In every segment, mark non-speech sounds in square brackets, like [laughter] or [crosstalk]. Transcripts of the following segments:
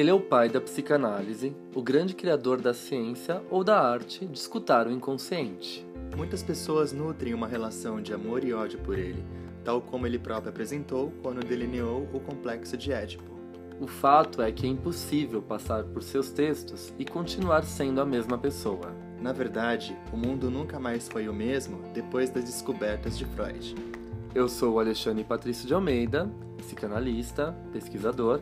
Ele é o pai da psicanálise, o grande criador da ciência ou da arte de escutar o inconsciente. Muitas pessoas nutrem uma relação de amor e ódio por ele, tal como ele próprio apresentou quando delineou o complexo de Édipo. O fato é que é impossível passar por seus textos e continuar sendo a mesma pessoa. Na verdade, o mundo nunca mais foi o mesmo depois das descobertas de Freud. Eu sou o Alexandre Patrício de Almeida, psicanalista, pesquisador,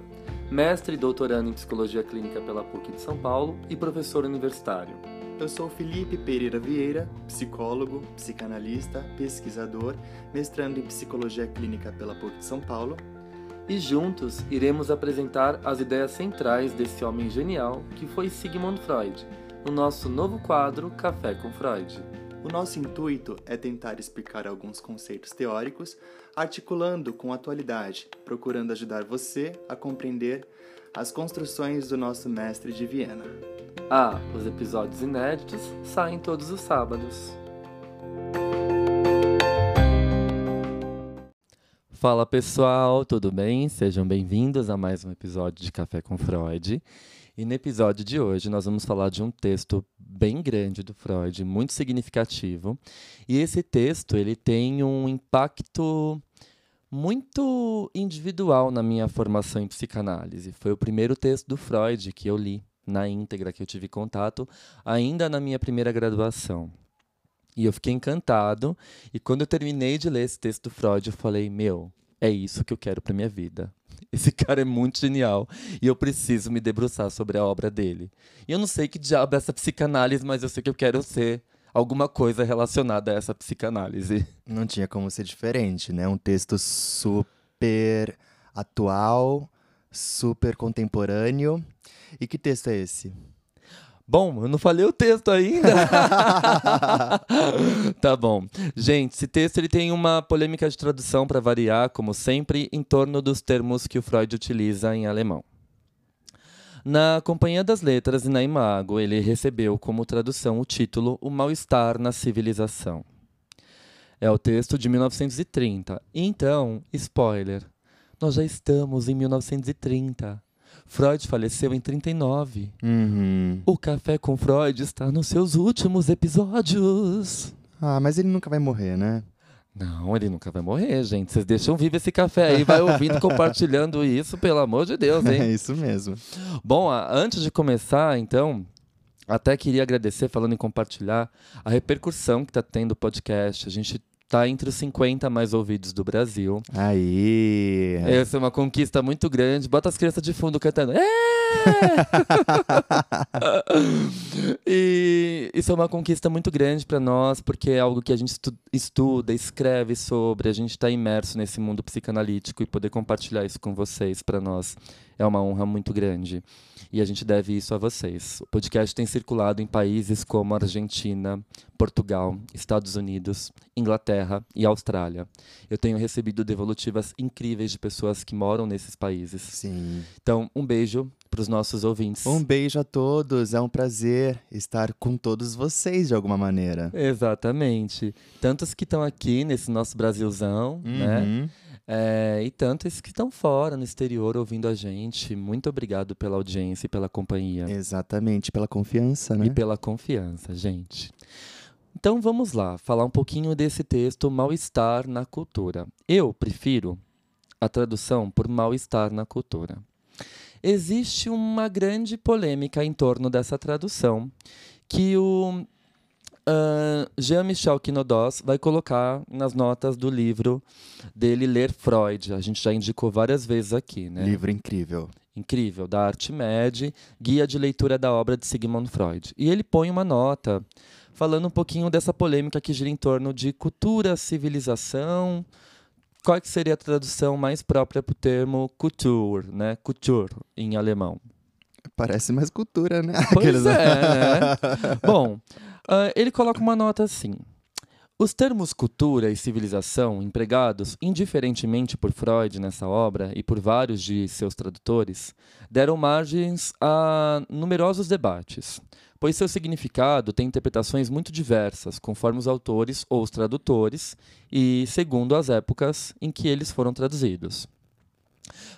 mestre e doutorando em psicologia clínica pela PUC de São Paulo e professor universitário. Eu sou Felipe Pereira Vieira, psicólogo, psicanalista, pesquisador, mestrando em psicologia clínica pela PUC de São Paulo. E juntos iremos apresentar as ideias centrais desse homem genial que foi Sigmund Freud, no nosso novo quadro Café com Freud. O nosso intuito é tentar explicar alguns conceitos teóricos, articulando com a atualidade, procurando ajudar você a compreender as construções do nosso mestre de Viena. Ah, os episódios inéditos saem todos os sábados. Fala pessoal, tudo bem? Sejam bem-vindos a mais um episódio de Café com Freud. E no episódio de hoje nós vamos falar de um texto bem grande do Freud, muito significativo. E esse texto ele tem um impacto muito individual na minha formação em psicanálise. Foi o primeiro texto do Freud que eu li na íntegra, que eu tive contato ainda na minha primeira graduação. E eu fiquei encantado. E quando eu terminei de ler esse texto do Freud, eu falei: Meu, é isso que eu quero para minha vida. [laughs] Esse cara é muito genial e eu preciso me debruçar sobre a obra dele. E eu não sei que diabo é essa psicanálise, mas eu sei que eu quero ser alguma coisa relacionada a essa psicanálise. [laughs] Não tinha como ser diferente, né? Um texto super atual, super contemporâneo. E que texto é esse? Bom, eu não falei o texto ainda. [laughs] tá bom. Gente, esse texto ele tem uma polêmica de tradução para variar, como sempre, em torno dos termos que o Freud utiliza em alemão. Na Companhia das Letras e na Imago, ele recebeu como tradução o título O Mal-Estar na Civilização. É o texto de 1930. Então, spoiler, nós já estamos em 1930. Freud faleceu em 39. Uhum. O Café com Freud está nos seus últimos episódios. Ah, mas ele nunca vai morrer, né? Não, ele nunca vai morrer, gente. Vocês deixam vivo esse café aí, vai ouvindo, [laughs] compartilhando isso, pelo amor de Deus, hein? É isso mesmo. Bom, antes de começar, então, até queria agradecer, falando em compartilhar, a repercussão que está tendo o podcast. A gente tá entre os 50 mais ouvidos do Brasil. Aí. Essa é uma conquista muito grande. Bota as crianças de fundo cantando. É! [laughs] e isso é uma conquista muito grande para nós, porque é algo que a gente estu estuda, escreve sobre, a gente está imerso nesse mundo psicanalítico e poder compartilhar isso com vocês para nós é uma honra muito grande. E a gente deve isso a vocês. O podcast tem circulado em países como Argentina, Portugal, Estados Unidos, Inglaterra e Austrália. Eu tenho recebido devolutivas incríveis de pessoas que moram nesses países. Sim. Então, um beijo para os nossos ouvintes. Um beijo a todos. É um prazer estar com todos vocês de alguma maneira. Exatamente. Tantos que estão aqui nesse nosso Brasilzão, né? Uhum. né? É, e tantos que estão fora, no exterior, ouvindo a gente. Muito obrigado pela audiência e pela companhia. Exatamente, pela confiança, né? E pela confiança, gente. Então vamos lá, falar um pouquinho desse texto Mal-Estar na Cultura. Eu prefiro a tradução por Mal-Estar na Cultura. Existe uma grande polêmica em torno dessa tradução, que o Uh, Jean-Michel Quinodos vai colocar nas notas do livro dele Ler Freud. A gente já indicou várias vezes aqui, né? Livro incrível. Incrível, da Artimed, guia de leitura da obra de Sigmund Freud. E ele põe uma nota falando um pouquinho dessa polêmica que gira em torno de cultura, civilização. Qual que seria a tradução mais própria para o termo Kultur, né? Kultur, em alemão. Parece mais cultura, né? Pois é, né? [laughs] Bom, Uh, ele coloca uma nota assim. Os termos cultura e civilização, empregados indiferentemente por Freud nessa obra e por vários de seus tradutores, deram margens a numerosos debates, pois seu significado tem interpretações muito diversas, conforme os autores ou os tradutores e segundo as épocas em que eles foram traduzidos.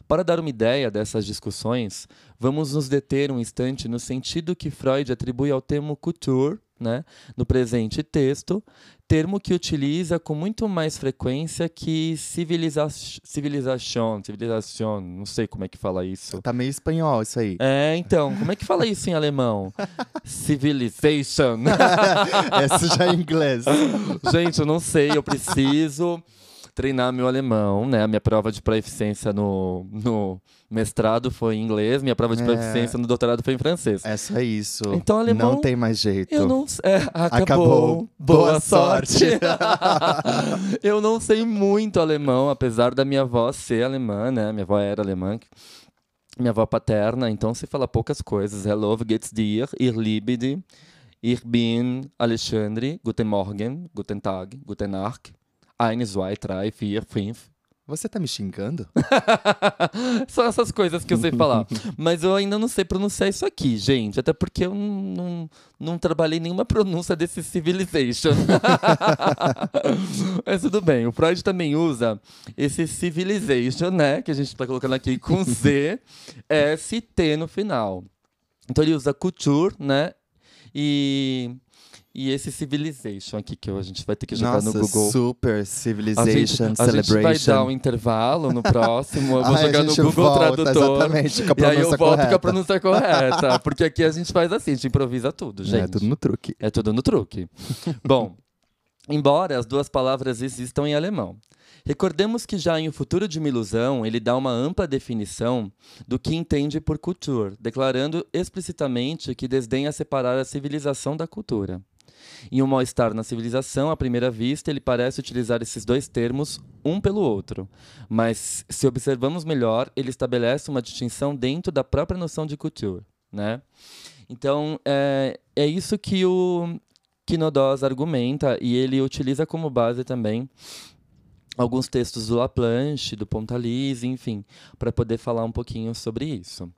Para dar uma ideia dessas discussões, vamos nos deter um instante no sentido que Freud atribui ao termo couture, né, no presente texto, termo que utiliza com muito mais frequência que civiliza civilização, civilização, não sei como é que fala isso. Tá meio espanhol isso aí. É, então, como é que fala isso em alemão? [laughs] Civilization. Essa já é inglês. [laughs] Gente, eu não sei, eu preciso treinar meu alemão, né? A minha prova de proficiência no, no mestrado foi em inglês, minha prova de é. proficiência no doutorado foi em francês. É só isso. Então, alemão. Não tem mais jeito. Eu não é, acabou. acabou. Boa, Boa sorte. sorte. [laughs] eu não sei muito alemão, apesar da minha avó ser alemã, né? Minha avó era alemã. Minha avó paterna, então se fala poucas coisas. Hello, geht's dir? Ihr liebe Ich bin Alexandre. Guten Morgen, guten Tag, guten Nacht. Eins, zwei, drei, vier, fünf. Você tá me xingando? [laughs] São essas coisas que eu sei falar. [laughs] Mas eu ainda não sei pronunciar isso aqui, gente. Até porque eu não, não, não trabalhei nenhuma pronúncia desse civilization. [laughs] Mas tudo bem. O Freud também usa esse civilization, né? Que a gente tá colocando aqui com Z, S, T no final. Então ele usa culture, né? E e esse Civilization aqui que a gente vai ter que jogar Nossa, no Google. Super Civilization a gente, Celebration. A gente vai dar um intervalo no próximo. Eu vou [laughs] jogar no Google volta, Tradutor. Exatamente, com a e aí eu volto correta. com a pronúncia correta. [laughs] Porque aqui a gente faz assim, a gente improvisa tudo, gente. É tudo no truque. É tudo no truque. [laughs] Bom, embora as duas palavras existam em alemão. Recordemos que já em O Futuro de uma Ilusão, ele dá uma ampla definição do que entende por culture, declarando explicitamente que desdenha separar a civilização da cultura. Em Um Mal-Estar na Civilização, à primeira vista, ele parece utilizar esses dois termos um pelo outro. Mas, se observamos melhor, ele estabelece uma distinção dentro da própria noção de culture. Né? Então, é, é isso que o Quinodós argumenta e ele utiliza como base também alguns textos do Laplanche, do Pontalise, enfim, para poder falar um pouquinho sobre isso.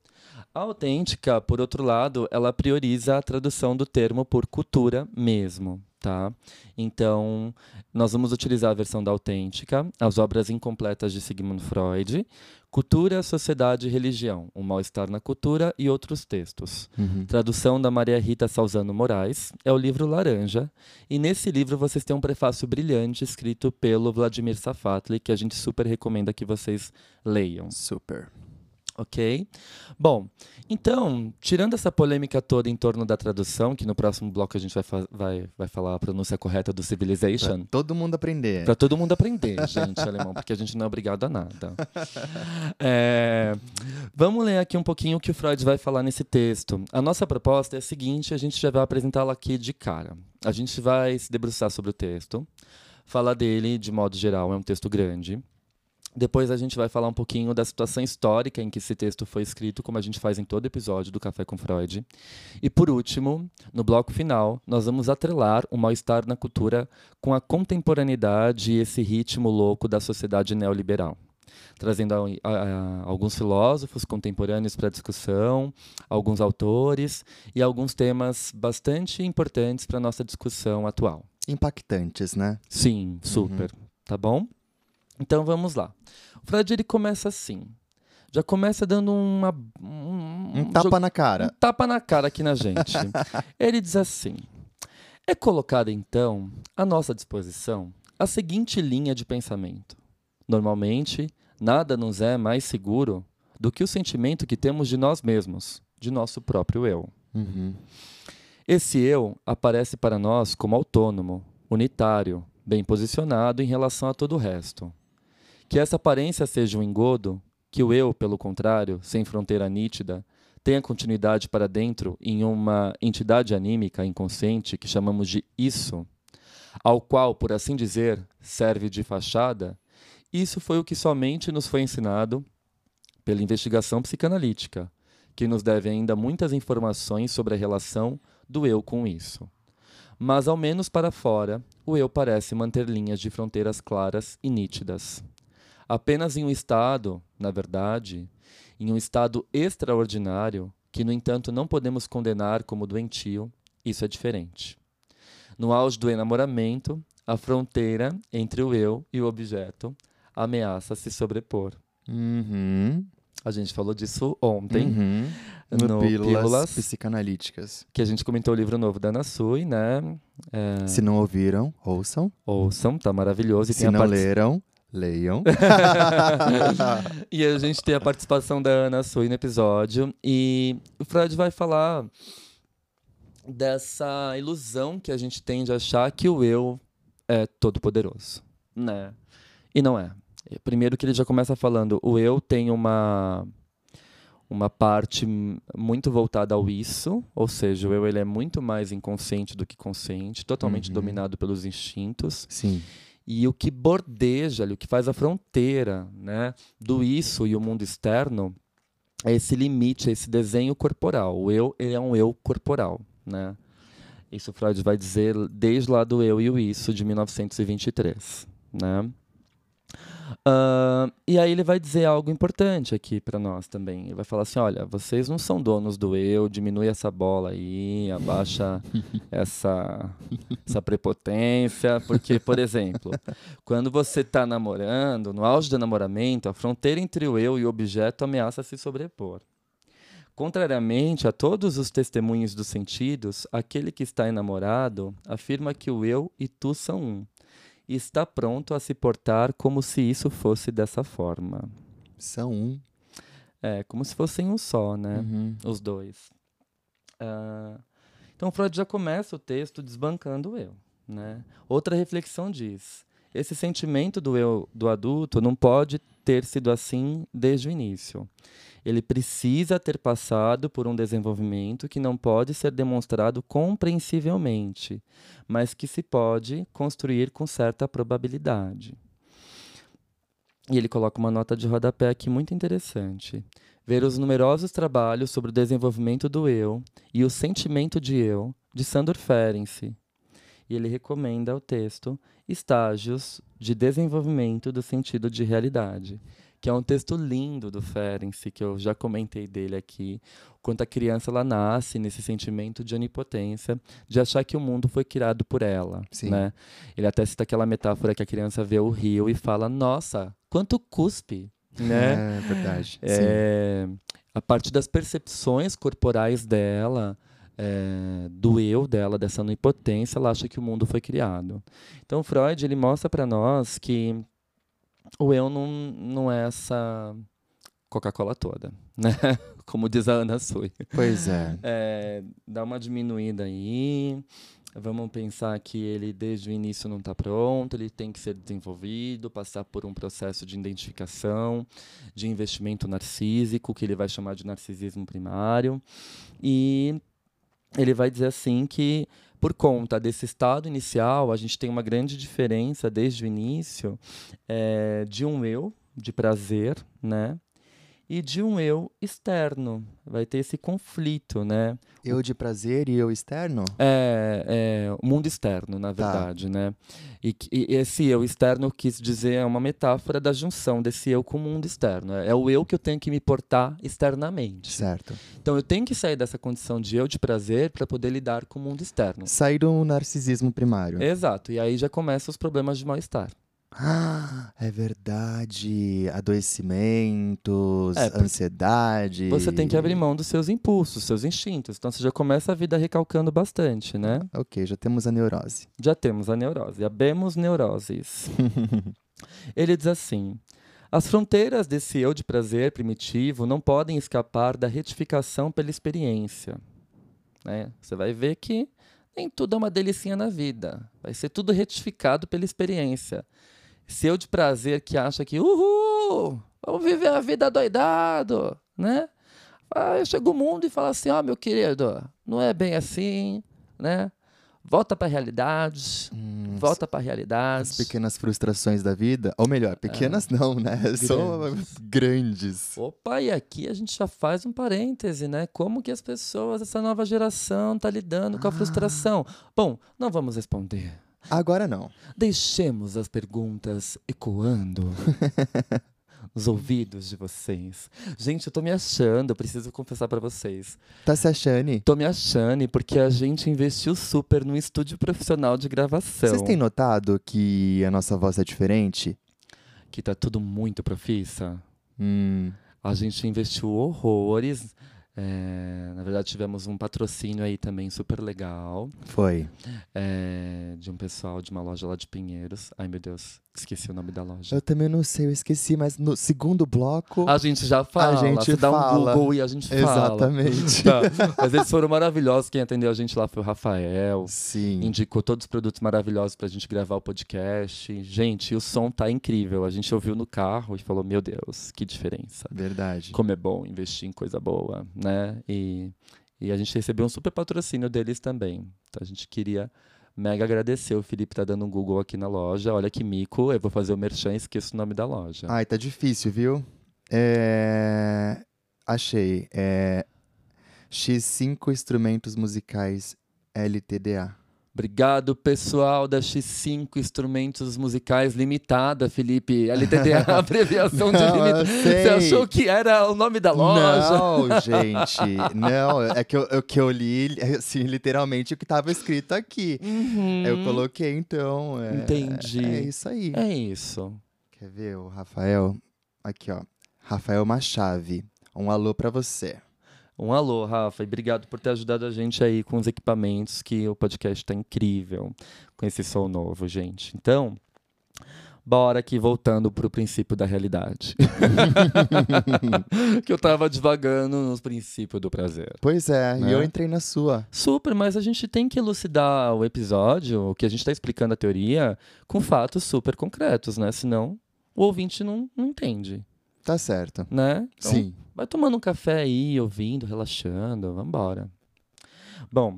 A autêntica, por outro lado, ela prioriza a tradução do termo por cultura mesmo, tá? Então, nós vamos utilizar a versão da autêntica, as obras incompletas de Sigmund Freud, Cultura, Sociedade e Religião, O Mal-Estar na Cultura e outros textos. Uhum. Tradução da Maria Rita Salzano Moraes, é o livro Laranja, e nesse livro vocês têm um prefácio brilhante escrito pelo Vladimir Safatli, que a gente super recomenda que vocês leiam. Super. Ok? Bom, então, tirando essa polêmica toda em torno da tradução, que no próximo bloco a gente vai, vai, vai falar a pronúncia correta do Civilization. Pra todo mundo aprender. Pra todo mundo aprender, gente, alemão, porque a gente não é obrigado a nada. [laughs] É, vamos ler aqui um pouquinho o que o Freud vai falar nesse texto. A nossa proposta é a seguinte, a gente já vai apresentá-la aqui de cara. A gente vai se debruçar sobre o texto, falar dele de modo geral, é um texto grande. Depois a gente vai falar um pouquinho da situação histórica em que esse texto foi escrito, como a gente faz em todo episódio do Café com Freud. E por último, no bloco final, nós vamos atrelar o mal-estar na cultura com a contemporaneidade e esse ritmo louco da sociedade neoliberal. Trazendo a, a, a, alguns filósofos contemporâneos para a discussão, alguns autores e alguns temas bastante importantes para a nossa discussão atual. Impactantes, né? Sim, super. Uhum. Tá bom? Então vamos lá. O Freud ele começa assim. Já começa dando uma. Um, um tapa na cara. Um tapa na cara aqui na gente. [laughs] ele diz assim: É colocada então à nossa disposição a seguinte linha de pensamento. Normalmente, nada nos é mais seguro do que o sentimento que temos de nós mesmos, de nosso próprio eu. Uhum. Esse eu aparece para nós como autônomo, unitário, bem posicionado em relação a todo o resto. Que essa aparência seja um engodo, que o eu, pelo contrário, sem fronteira nítida, tenha continuidade para dentro em uma entidade anímica inconsciente que chamamos de isso, ao qual, por assim dizer, serve de fachada, isso foi o que somente nos foi ensinado pela investigação psicanalítica, que nos deve ainda muitas informações sobre a relação do eu com isso. Mas, ao menos para fora, o eu parece manter linhas de fronteiras claras e nítidas. Apenas em um estado, na verdade, em um estado extraordinário, que no entanto não podemos condenar como doentio, isso é diferente. No auge do enamoramento, a fronteira entre o eu e o objeto ameaça se sobrepor. Uhum. A gente falou disso ontem. Uhum. No, No Pílulas, Pílulas. Psicanalíticas. Que a gente comentou o livro novo da Ana Sui, né? É, Se não ouviram, ouçam. ouçam, tá maravilhoso. E Se não partici- leram, leiam. [laughs] e a gente tem a participação da Ana Sui no episódio. E o Freud vai falar dessa ilusão que a gente tem de achar que o eu é todo poderoso, né? E não é. Primeiro que ele já começa falando, o eu tem uma uma parte muito voltada ao isso, ou seja, o eu ele é muito mais inconsciente do que consciente, totalmente Uhum. dominado pelos instintos. Sim. E o que bordeja o que faz a fronteira né, do isso e o mundo externo é esse limite, é esse desenho corporal. O eu ele é um eu corporal. Né? Isso Freud vai dizer desde lá do eu e o isso, de 1923. Né? Ah, e aí ele vai dizer algo importante aqui para nós também. Ele vai falar assim, olha, vocês não são donos do eu, diminui essa bola aí, abaixa [laughs] essa, essa prepotência, porque, por exemplo, quando você está namorando, no auge do namoramento, a fronteira entre o eu e o objeto ameaça se sobrepor. Contrariamente a todos os testemunhos dos sentidos, aquele que está enamorado afirma que o eu e tu são um, e está pronto a se portar como se isso fosse dessa forma. São um. É, como se fossem um só, né? Uhum. Os dois. Ah, então Freud já começa o texto desbancando o eu. Né? Outra reflexão diz: esse sentimento do eu do adulto não pode ter sido assim desde o início. Ele precisa ter passado por um desenvolvimento que não pode ser demonstrado compreensivelmente, mas que se pode construir com certa probabilidade. E ele coloca uma nota de rodapé aqui muito interessante. Ver os numerosos trabalhos sobre o desenvolvimento do eu e o sentimento de eu de Sandor Ferenczi. E ele recomenda o texto Estágios de Desenvolvimento do Sentido de Realidade, que é um texto lindo do Ferenczi, que eu já comentei dele aqui, quando a criança ela nasce nesse sentimento de onipotência, de achar que o mundo foi criado por ela, Sim. né? Ele até cita aquela metáfora que a criança vê o rio e fala: "Nossa, quanto cuspe", né? É verdade. É, a partir das percepções corporais dela, é, do eu dela, dessa onipotência, ela acha que o mundo foi criado. Então, Freud ele mostra para nós que o eu não, não é essa Coca-Cola toda, né? [laughs] Como diz a Ana Sui. Pois é. [laughs] É, dá uma diminuída aí. Vamos pensar que ele desde o início não está pronto, ele tem que ser desenvolvido, passar por um processo de identificação, de investimento narcísico, que ele vai chamar de narcisismo primário. E ele vai dizer assim que, por conta desse estado inicial, a gente tem uma grande diferença desde o início eh, de um eu de prazer, né? E de um eu externo. Vai ter esse conflito, né? Eu de prazer e eu externo? É, é o mundo externo, na Tá. verdade, né? E, e esse eu externo quis dizer é uma metáfora da junção desse eu com o mundo externo. É, é o eu que eu tenho que me portar externamente. Certo. Então eu tenho que sair dessa condição de eu de prazer para poder lidar com o mundo externo. Sair do narcisismo primário. Exato. E aí já começam os problemas de mal-estar. Ah, é verdade. Adoecimentos, É, ansiedade. Você tem que abrir mão dos seus impulsos, seus instintos. Então você já começa a vida recalcando bastante, né? Ok, já temos a neurose. Já temos a neurose, abemos neuroses. [laughs] Ele diz assim: as fronteiras desse eu de prazer primitivo não podem escapar da retificação pela experiência. né? Você vai ver que nem tudo é uma delicinha na vida. Vai ser tudo retificado pela experiência. Esse eu de prazer que acha que, uhul, vamos viver a vida doidado, né? Aí chega o mundo e fala assim, ó, meu querido, não é bem assim, né? Volta para a realidade, Hum, volta para a realidade. As pequenas frustrações da vida. Ou melhor, pequenas não, né? [laughs] São grandes. Opa, e aqui a gente já faz um parêntese, né? Como que as pessoas, essa nova geração, tá lidando com a Ah. frustração? Bom, não vamos responder. Agora não. Deixemos as perguntas ecoando [laughs] nos ouvidos de vocês. Gente, eu tô me achando, eu preciso confessar pra vocês. Tá se achando? Tô me achando porque a gente investiu super no estúdio profissional de gravação. Vocês têm notado que a nossa voz é diferente? Que tá tudo muito profissa. Hum. A gente investiu horrores. É, na verdade, tivemos um patrocínio aí também super legal. Foi. É, de um pessoal de uma loja lá de Pinheiros. Ai, meu Deus, esqueci o nome da loja. Eu também não sei, eu esqueci, mas no segundo bloco. A gente já fala. A gente dá fala. um Google e a gente fala. Exatamente. [laughs] Tá. Mas eles foram maravilhosos. Quem atendeu a gente lá foi o Rafael. Sim. Indicou todos os produtos maravilhosos pra gente gravar o podcast. Gente, o som tá incrível. A gente ouviu no carro e falou: Meu Deus, que diferença. Verdade. Como é bom investir em coisa boa, né? E, e a gente recebeu um super patrocínio deles também. Então a gente queria mega agradecer. O Felipe tá dando um Google aqui na loja. Olha que mico, eu vou fazer o merchan e esqueço o nome da loja. Ai, tá difícil, viu? É... Achei. É... X5 instrumentos musicais LTDA. Obrigado, pessoal da X5 Instrumentos Musicais Limitada, Felipe. LTDA, [laughs] abreviação de Não, eu limita. sei. Você achou que era o nome da loja? Não, [laughs] gente. Não, é que eu, eu- que eu li, assim, literalmente o que tava escrito aqui. Uhum. Eu coloquei, então. É, Entendi. É isso aí. É isso. Quer ver o Rafael? Aqui, ó. Rafael Machave. Um alô pra você. Um alô, Rafa, e obrigado por ter ajudado a gente aí com os equipamentos, que o podcast tá incrível com esse som novo, gente. Então, bora aqui voltando pro princípio da realidade. [laughs] que eu tava devagando nos princípios do prazer. Pois é, Né? e eu entrei na sua. Super, mas a gente tem que elucidar o episódio, o que a gente está explicando a teoria, com fatos super concretos, né? Senão o ouvinte não, não entende, Tá certo. né? Então, Sim. Vai tomando um café aí, ouvindo, relaxando, vambora. Bom,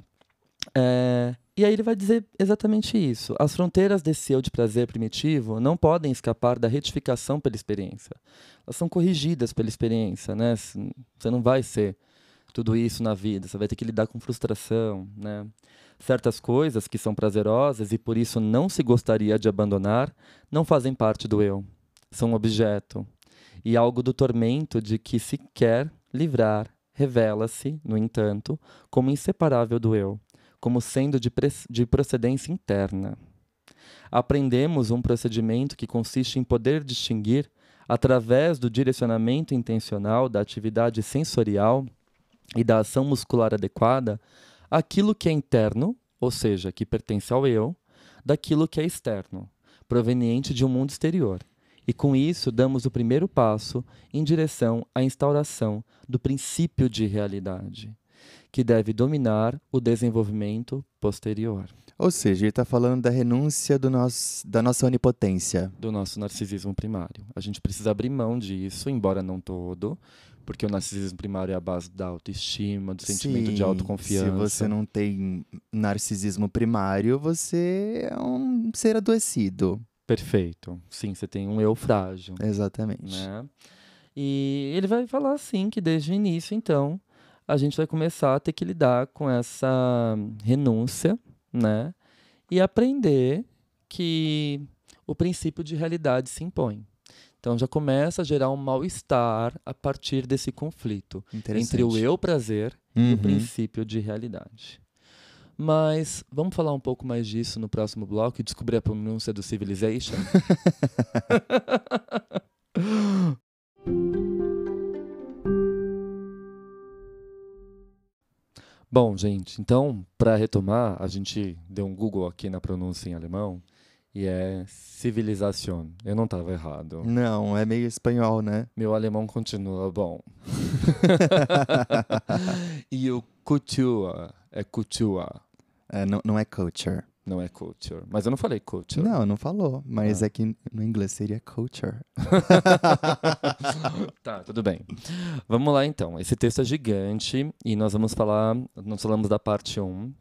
é, e aí ele vai dizer exatamente isso. As fronteiras desse eu de prazer primitivo não podem escapar da retificação pela experiência. Elas são corrigidas pela experiência, né? Você não vai ser tudo isso na vida, você vai ter que lidar com frustração, né? Certas coisas que são prazerosas e por isso não se gostaria de abandonar, não fazem parte do eu. São um objeto, e algo do tormento de que se quer livrar revela-se, no entanto, como inseparável do eu, como sendo de, de procedência interna. Aprendemos um procedimento que consiste em poder distinguir, através do direcionamento intencional da atividade sensorial e da ação muscular adequada, aquilo que é interno, ou seja, que pertence ao eu, daquilo que é externo, proveniente de um mundo exterior. E com isso, damos o primeiro passo em direção à instauração do princípio de realidade, que deve dominar o desenvolvimento posterior Ou seja, ele tá falando da renúncia nosso, da nossa onipotência. do nosso narcisismo primário. A gente precisa abrir mão disso, embora não todo, porque o narcisismo primário é a base da autoestima, do sentimento de Sim, autoconfiança. Se você não tem narcisismo primário, você é um ser adoecido. Perfeito. Sim, você tem um eu frágil. Exatamente. né? E ele vai falar assim que desde o início, então, a gente vai começar a ter que lidar com essa renúncia, né? E aprender que o princípio de realidade se impõe. Então já começa a gerar um mal-estar a partir desse conflito entre o eu prazer e o Uhum. princípio de realidade. Mas vamos falar um pouco mais disso no próximo bloco e descobrir a pronúncia do Civilization? [laughs] Bom, gente, então, para retomar, a gente deu um Google aqui na pronúncia em alemão e é Civilization. Eu não estava errado. Não, é meio espanhol, né? [laughs] Meu alemão continua bom. [laughs] e o Couture é Couture, É, não, não é culture. não é Culture. Mas eu não falei Culture. Não, não falou. Mas Ah. é que no inglês seria culture. [laughs] tá, tudo bem. Vamos lá então. Esse texto é gigante e nós vamos falar, nós falamos da parte 1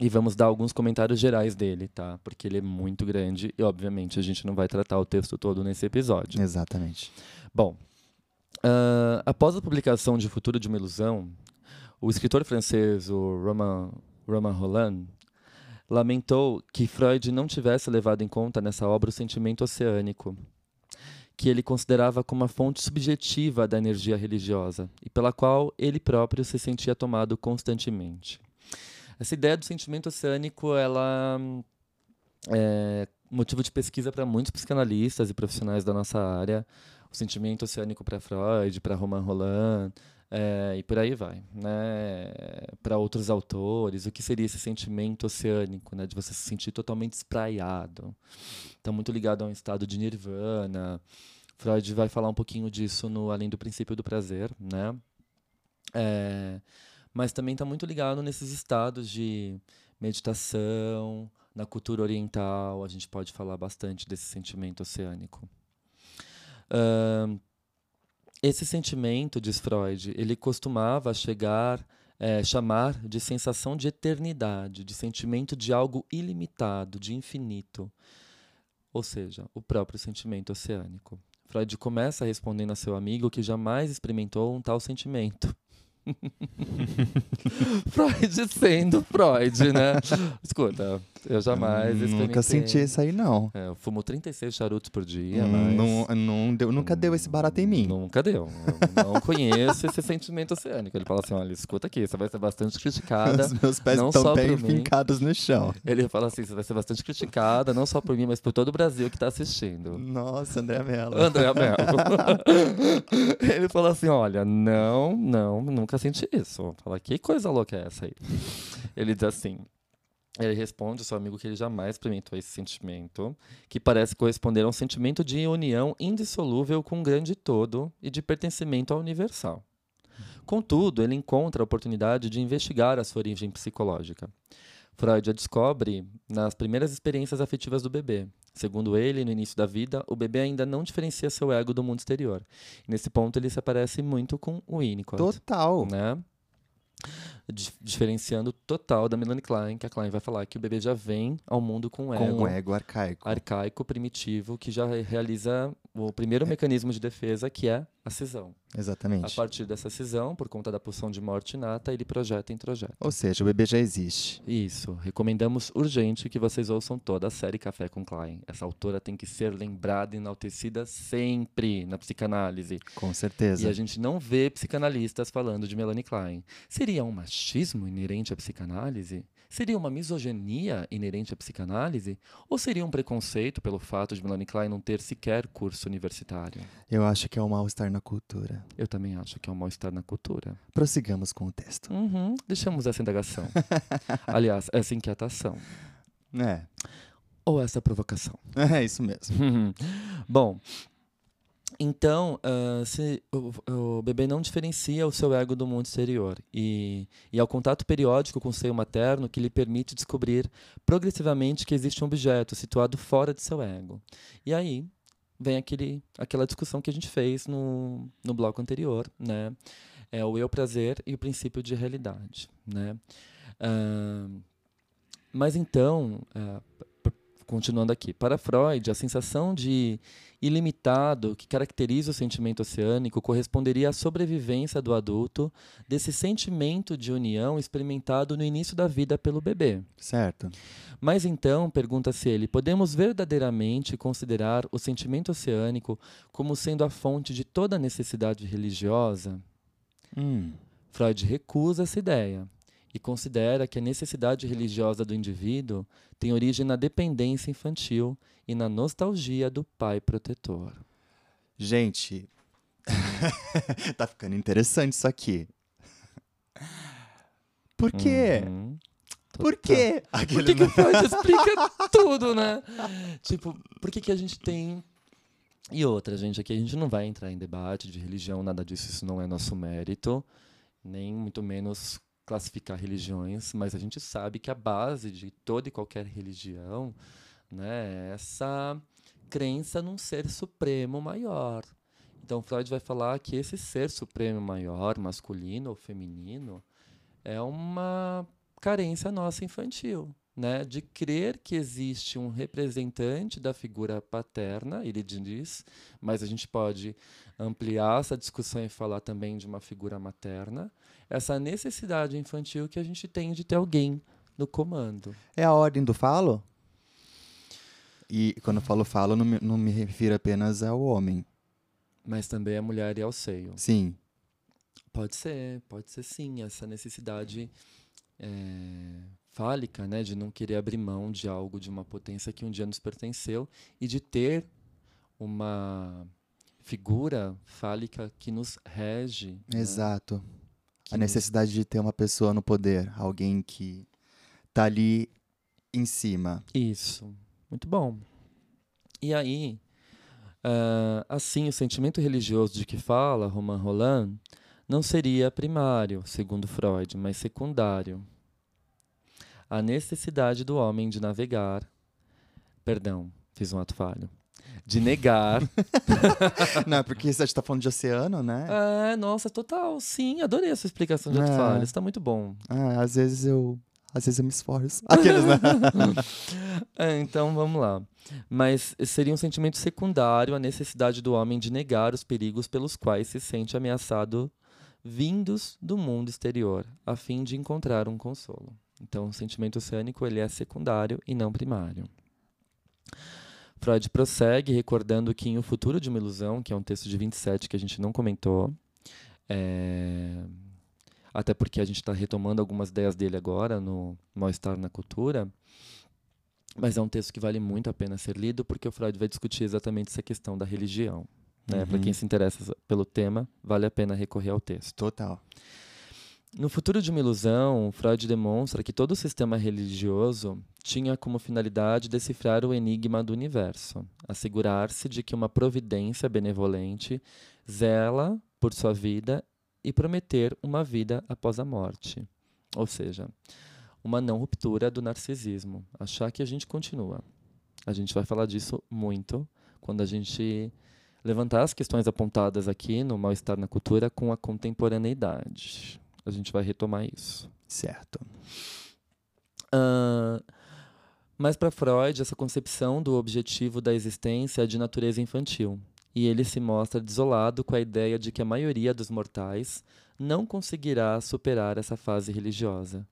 e vamos dar alguns comentários gerais dele, tá? Porque ele é muito grande e obviamente a gente não vai tratar o texto todo nesse episódio. Exatamente. Bom, ah, após a publicação de Futuro de uma Ilusão, o escritor francês, o Romain, Romain Rolland, lamentou que Freud não tivesse levado em conta nessa obra o sentimento oceânico, que ele considerava como a fonte subjetiva da energia religiosa e pela qual ele próprio se sentia tomado constantemente. Essa ideia do sentimento oceânico, ela é motivo de pesquisa para muitos psicanalistas e profissionais da nossa área. o sentimento oceânico para Freud, para Romain Rolland, é, e por aí vai, né? Para outros autores, o que seria esse sentimento oceânico, né? De você se sentir totalmente espraiado. Está muito ligado a um estado de nirvana. Freud vai falar um pouquinho disso no Além do Princípio do Prazer, né? É, mas também está muito ligado nesses estados de meditação, na cultura oriental, a gente pode falar bastante desse sentimento oceânico. Uh, esse sentimento, diz Freud, ele costumava chegar, é, chamar de sensação de eternidade, de sentimento de algo ilimitado, de infinito. Ou seja, o próprio sentimento oceânico. Freud começa respondendo a seu amigo que jamais experimentou um tal sentimento. [laughs] Freud sendo Freud, né? Escuta, eu jamais Nunca senti isso aí, não. É, eu fumo 36 charutos por dia, hum, mas... Não, não deu, nunca deu esse barato em mim. Nunca deu. Eu não conheço esse sentimento oceânico. Ele fala assim, olha, escuta aqui, você vai ser bastante criticada. Os meus pés não estão bem fincados no chão. Ele fala assim, você vai ser bastante criticada, não só por mim, mas por todo o Brasil que está assistindo. Nossa, André Mello. André Mello. [laughs] Ele fala assim, olha, não, não, nunca senti isso. Fala, que coisa louca é essa aí? Ele diz assim, ele responde ao seu amigo que ele jamais experimentou esse sentimento, que parece corresponder a um sentimento de união indissolúvel com o grande todo e de pertencimento ao universal. Contudo, ele encontra a oportunidade de investigar a sua origem psicológica. Freud a descobre nas primeiras experiências afetivas do bebê. Segundo ele, no início da vida, o bebê ainda não diferencia seu ego do mundo exterior. nesse ponto, ele se aparece muito com o Winnicott. Total. Né? diferenciando total da Melanie Klein, que a Klein vai falar que o bebê já vem ao mundo com um ego. Com um ego arcaico. Arcaico, primitivo, que já realiza o primeiro é. mecanismo de defesa, que é a cisão. Exatamente. A partir dessa cisão, por conta da pulsão de morte inata, ele projeta e introjeta. Ou seja, o bebê já existe. Isso. Recomendamos urgente que vocês ouçam toda a série Café com Klein. Essa autora tem que ser lembrada e enaltecida sempre na psicanálise. Com certeza. E a gente não vê psicanalistas falando de Melanie Klein. Seria um machismo inerente à psicanálise? Seria uma misoginia inerente à psicanálise? Ou seria um preconceito pelo fato de Melanie Klein não ter sequer curso universitário? Eu acho que é um mal-estar na cultura. Eu também acho que é um mal-estar na cultura. Prossigamos com o texto. Uhum. Deixamos essa indagação. [laughs] Aliás, essa inquietação. É. Ou essa provocação. [laughs] É isso mesmo. Bom, então, uh, se o, o, bebê não diferencia o seu ego do mundo exterior e, e é o contato periódico com o seio materno que lhe permite descobrir progressivamente que existe um objeto situado fora de seu ego. E aí vem aquele, aquela discussão que a gente fez no, no bloco anterior, né? É o eu prazer e o princípio de realidade, né? Uh, mas então, uh, continuando aqui, para Freud, a sensação de ilimitado que caracteriza o sentimento oceânico corresponderia à sobrevivência do adulto desse sentimento de união experimentado no início da vida pelo bebê. Certo. Mas então, pergunta-se ele, podemos verdadeiramente considerar o sentimento oceânico como sendo a fonte de toda necessidade religiosa? Hum. Freud recusa essa ideia e considera que a necessidade religiosa do indivíduo tem origem na dependência infantil e na nostalgia do pai protetor. Gente, [laughs] tá ficando interessante isso aqui. Por quê? Uhum. Por quê? Por que, que o Freud explica [laughs] tudo, né? Tipo, por que, que a gente tem. E outra, gente, aqui a gente não vai entrar em debate de religião, nada disso, isso não é nosso mérito, nem muito menos classificar religiões, mas a gente sabe que a base de toda e qualquer religião né, é essa crença num ser supremo maior. Então Freud vai falar que esse ser supremo maior, masculino ou feminino, é uma carência nossa infantil, né, de crer que existe um representante da figura paterna, ele diz, mas a gente pode ampliar essa discussão e falar também de uma figura materna, essa necessidade infantil que a gente tem de ter alguém no comando. É a ordem do falo? E quando eu falo falo, não me, não me refiro apenas ao homem. Mas também à mulher e ao seio. Sim. Pode ser, pode ser sim. Essa necessidade é, fálica, né, de não querer abrir mão de algo, de uma potência que um dia nos pertenceu e de ter uma figura fálica que nos rege. né? Exato. Que A nos- necessidade de ter uma pessoa no poder, alguém que tá ali em cima. Isso. Muito bom. E aí, ah, assim, o sentimento religioso de que fala Romain Roland não seria primário, segundo Freud, mas secundário. A necessidade do homem de navegar. Perdão, fiz um ato falho. De negar. [laughs] Não, porque você está falando de oceano, né? ah, nossa, total. Sim, adorei essa explicação de ato É. falho. Está muito bom. Ah, às vezes eu. Às vezes eu me esforço. [laughs] Aqueles, né? [laughs] É, então vamos lá. Mas seria um sentimento secundário a necessidade do homem de negar os perigos pelos quais se sente ameaçado vindos do mundo exterior, a fim de encontrar um consolo. Então, o sentimento oceânico ele é secundário e não primário. Freud prossegue recordando que em O Futuro de uma Ilusão, que é um texto de 27 que a gente não comentou, é, até porque a gente está retomando algumas ideias dele agora no Mal-Estar na Cultura, mas é um texto que vale muito a pena ser lido, porque o Freud vai discutir exatamente essa questão da religião. Né? Para Uhum. quem se interessa pelo tema, vale a pena recorrer ao texto. Total. No Futuro de uma Ilusão, Freud demonstra que todo o sistema religioso tinha como finalidade decifrar o enigma do universo, assegurar-se de que uma providência benevolente zela por sua vida e prometer uma vida após a morte. Ou seja, uma não ruptura do narcisismo, achar que a gente continua. A gente vai falar disso muito quando a gente levantar as questões apontadas aqui no Mal-Estar na Cultura com a contemporaneidade. A gente vai retomar isso. Certo. Ah, mas para Freud, essa concepção do objetivo da existência é de natureza infantil. E ele se mostra desolado com a ideia de que a maioria dos mortais não conseguirá superar essa fase religiosa,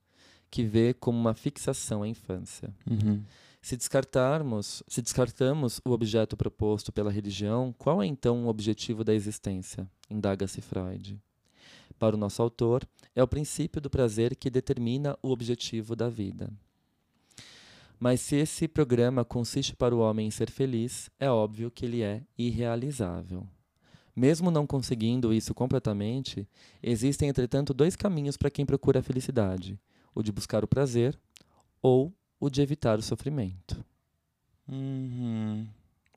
que vê como uma fixação a infância. Uhum. Se descartarmos, se descartamos o objeto proposto pela religião, qual é então o objetivo da existência? Indaga-se Freud. Para o nosso autor, é o princípio do prazer que determina o objetivo da vida. Mas se esse programa consiste para o homem em ser feliz, é óbvio que ele é irrealizável. Mesmo não conseguindo isso completamente, existem, entretanto, dois caminhos para quem procura a felicidade: o de buscar o prazer ou o de evitar o sofrimento. Uhum.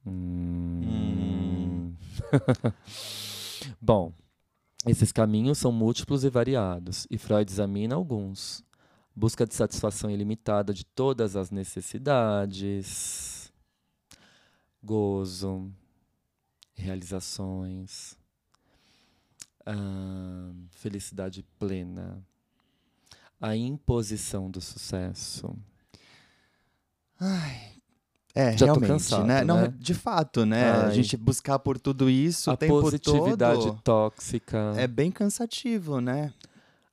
Hum. [laughs] Bom, esses caminhos são múltiplos e variados, e Freud examina alguns. Busca de satisfação ilimitada de todas as necessidades, gozo, realizações, felicidade plena, a imposição do sucesso. É, Já realmente, cansado, né? Não, né? de fato, né? A Ai. gente buscar por tudo isso o a tempo positividade todo tóxica. é bem cansativo, né?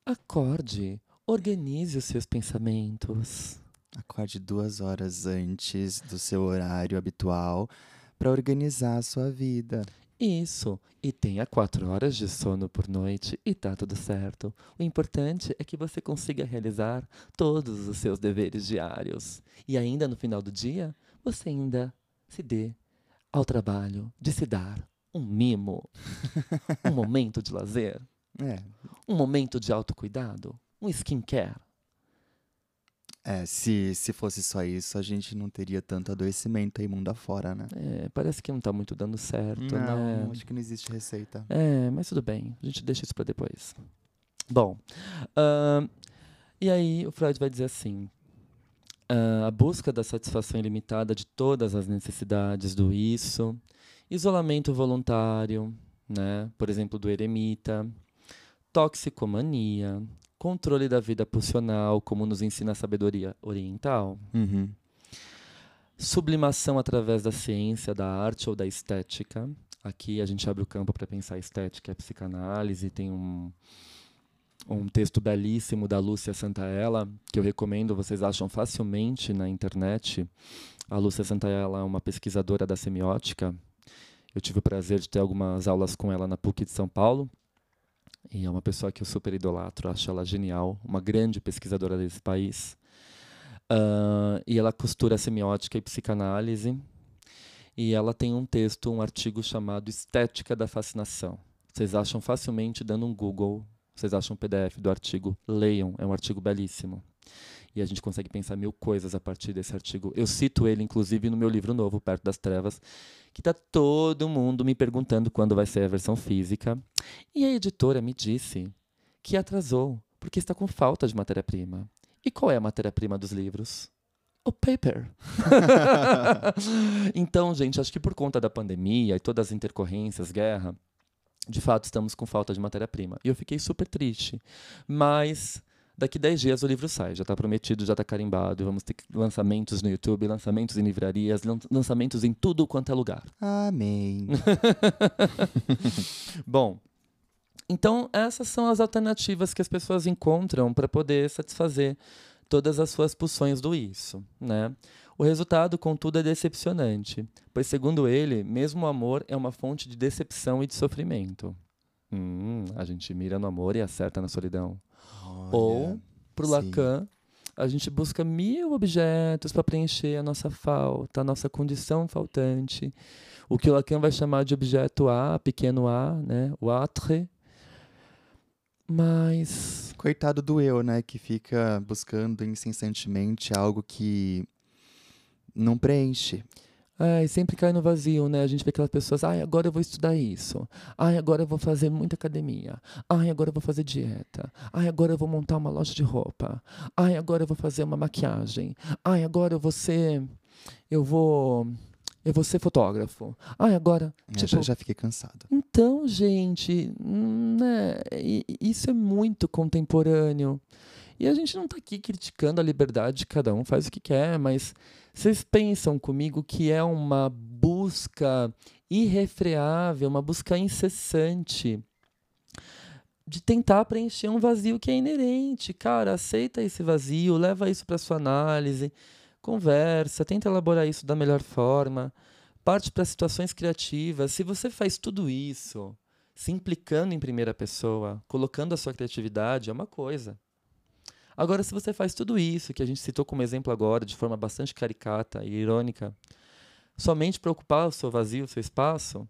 Acorde, organize os seus pensamentos. Acorde duas horas antes do seu horário habitual para organizar a sua vida. Isso, e tenha quatro horas de sono por noite e tá tudo certo. O importante é que você consiga realizar todos os seus deveres diários. E ainda no final do dia, você ainda se dê ao trabalho de se dar um mimo, um [laughs] momento de lazer, É, um momento de autocuidado, um skincare. é se, se fosse só isso, a gente não teria tanto adoecimento aí mundo afora, né? É, parece que não tá muito dando certo, Não, né? acho que não existe receita. É, mas tudo bem, a gente deixa isso para depois. Bom, ahn, e aí o Freud vai dizer assim: a busca da satisfação ilimitada de todas as necessidades do isso, isolamento voluntário, né, por exemplo, do eremita, toxicomania, controle da vida pulsional, como nos ensina a sabedoria oriental, Uhum. sublimação através da ciência, da arte ou da estética. Aqui a gente abre o campo para pensar estética e psicanálise. Tem um, um texto belíssimo da Lúcia Santaella, que eu recomendo, vocês acham facilmente na internet. A Lúcia Santaella é uma pesquisadora da semiótica. Eu tive o prazer de ter algumas aulas com ela na PUC de São Paulo. E é uma pessoa que eu super idolatro, acho ela genial, uma grande pesquisadora desse país. Ah, e ela costura semiótica e psicanálise. E ela tem um texto, um artigo chamado Estética da Fascinação. Vocês acham facilmente dando um Google, vocês acham um PDF do artigo, leiam, é um artigo belíssimo. E a gente consegue pensar mil coisas a partir desse artigo. Eu cito ele, inclusive, no meu livro novo, Perto das Trevas, que está todo mundo me perguntando quando vai ser a versão física. E a editora me disse que atrasou, porque está com falta de matéria-prima. E qual é a matéria-prima dos livros? O paper. [laughs] então, gente, acho que por conta da pandemia e todas as intercorrências, guerra, de fato estamos com falta de matéria-prima. E eu fiquei super triste. Mas daqui 10 dias o livro sai, já está prometido, já está carimbado. Vamos ter lançamentos no YouTube, lançamentos em livrarias, lançamentos em tudo quanto é lugar. Amém. [laughs] Bom, então essas são as alternativas que as pessoas encontram para poder satisfazer todas as suas pulsões do isso, né? O resultado, contudo, é decepcionante, pois, segundo ele, mesmo o amor é uma fonte de decepção e de sofrimento. Hum, a gente mira no amor e acerta na solidão. Olha, Ou, para. Lacan, a gente busca mil objetos para preencher a nossa falta, a nossa condição faltante. O que o Lacan vai chamar de objeto A, pequeno a, né? o atre. Mas Coitado do eu, né? Que fica buscando incessantemente algo que não preenche. Ai, sempre cai no vazio, né? A gente vê aquelas pessoas, ai, agora eu vou estudar isso. Ai, agora eu vou fazer muita academia. Ai, agora eu vou fazer dieta. Ai, agora eu vou montar uma loja de roupa. Ai, agora eu vou fazer uma maquiagem. Ai, agora eu vou ser eu vou eu vou ser fotógrafo. Ai, agora, Eu tipo, já, já fiquei cansado. então, gente, né, isso é muito contemporâneo. E a gente não está aqui criticando a liberdade de cada um, faz o que quer, mas vocês pensam comigo que é uma busca irrefreável, uma busca incessante de tentar preencher um vazio que é inerente. Cara, aceita esse vazio, leva isso para sua análise, conversa, tenta elaborar isso da melhor forma, parte para situações criativas. Se você faz tudo isso se implicando em primeira pessoa, colocando a sua criatividade, é uma coisa. Agora, se você faz tudo isso, que a gente citou como exemplo agora, de forma bastante caricata e irônica, somente para ocupar o seu vazio, o seu espaço,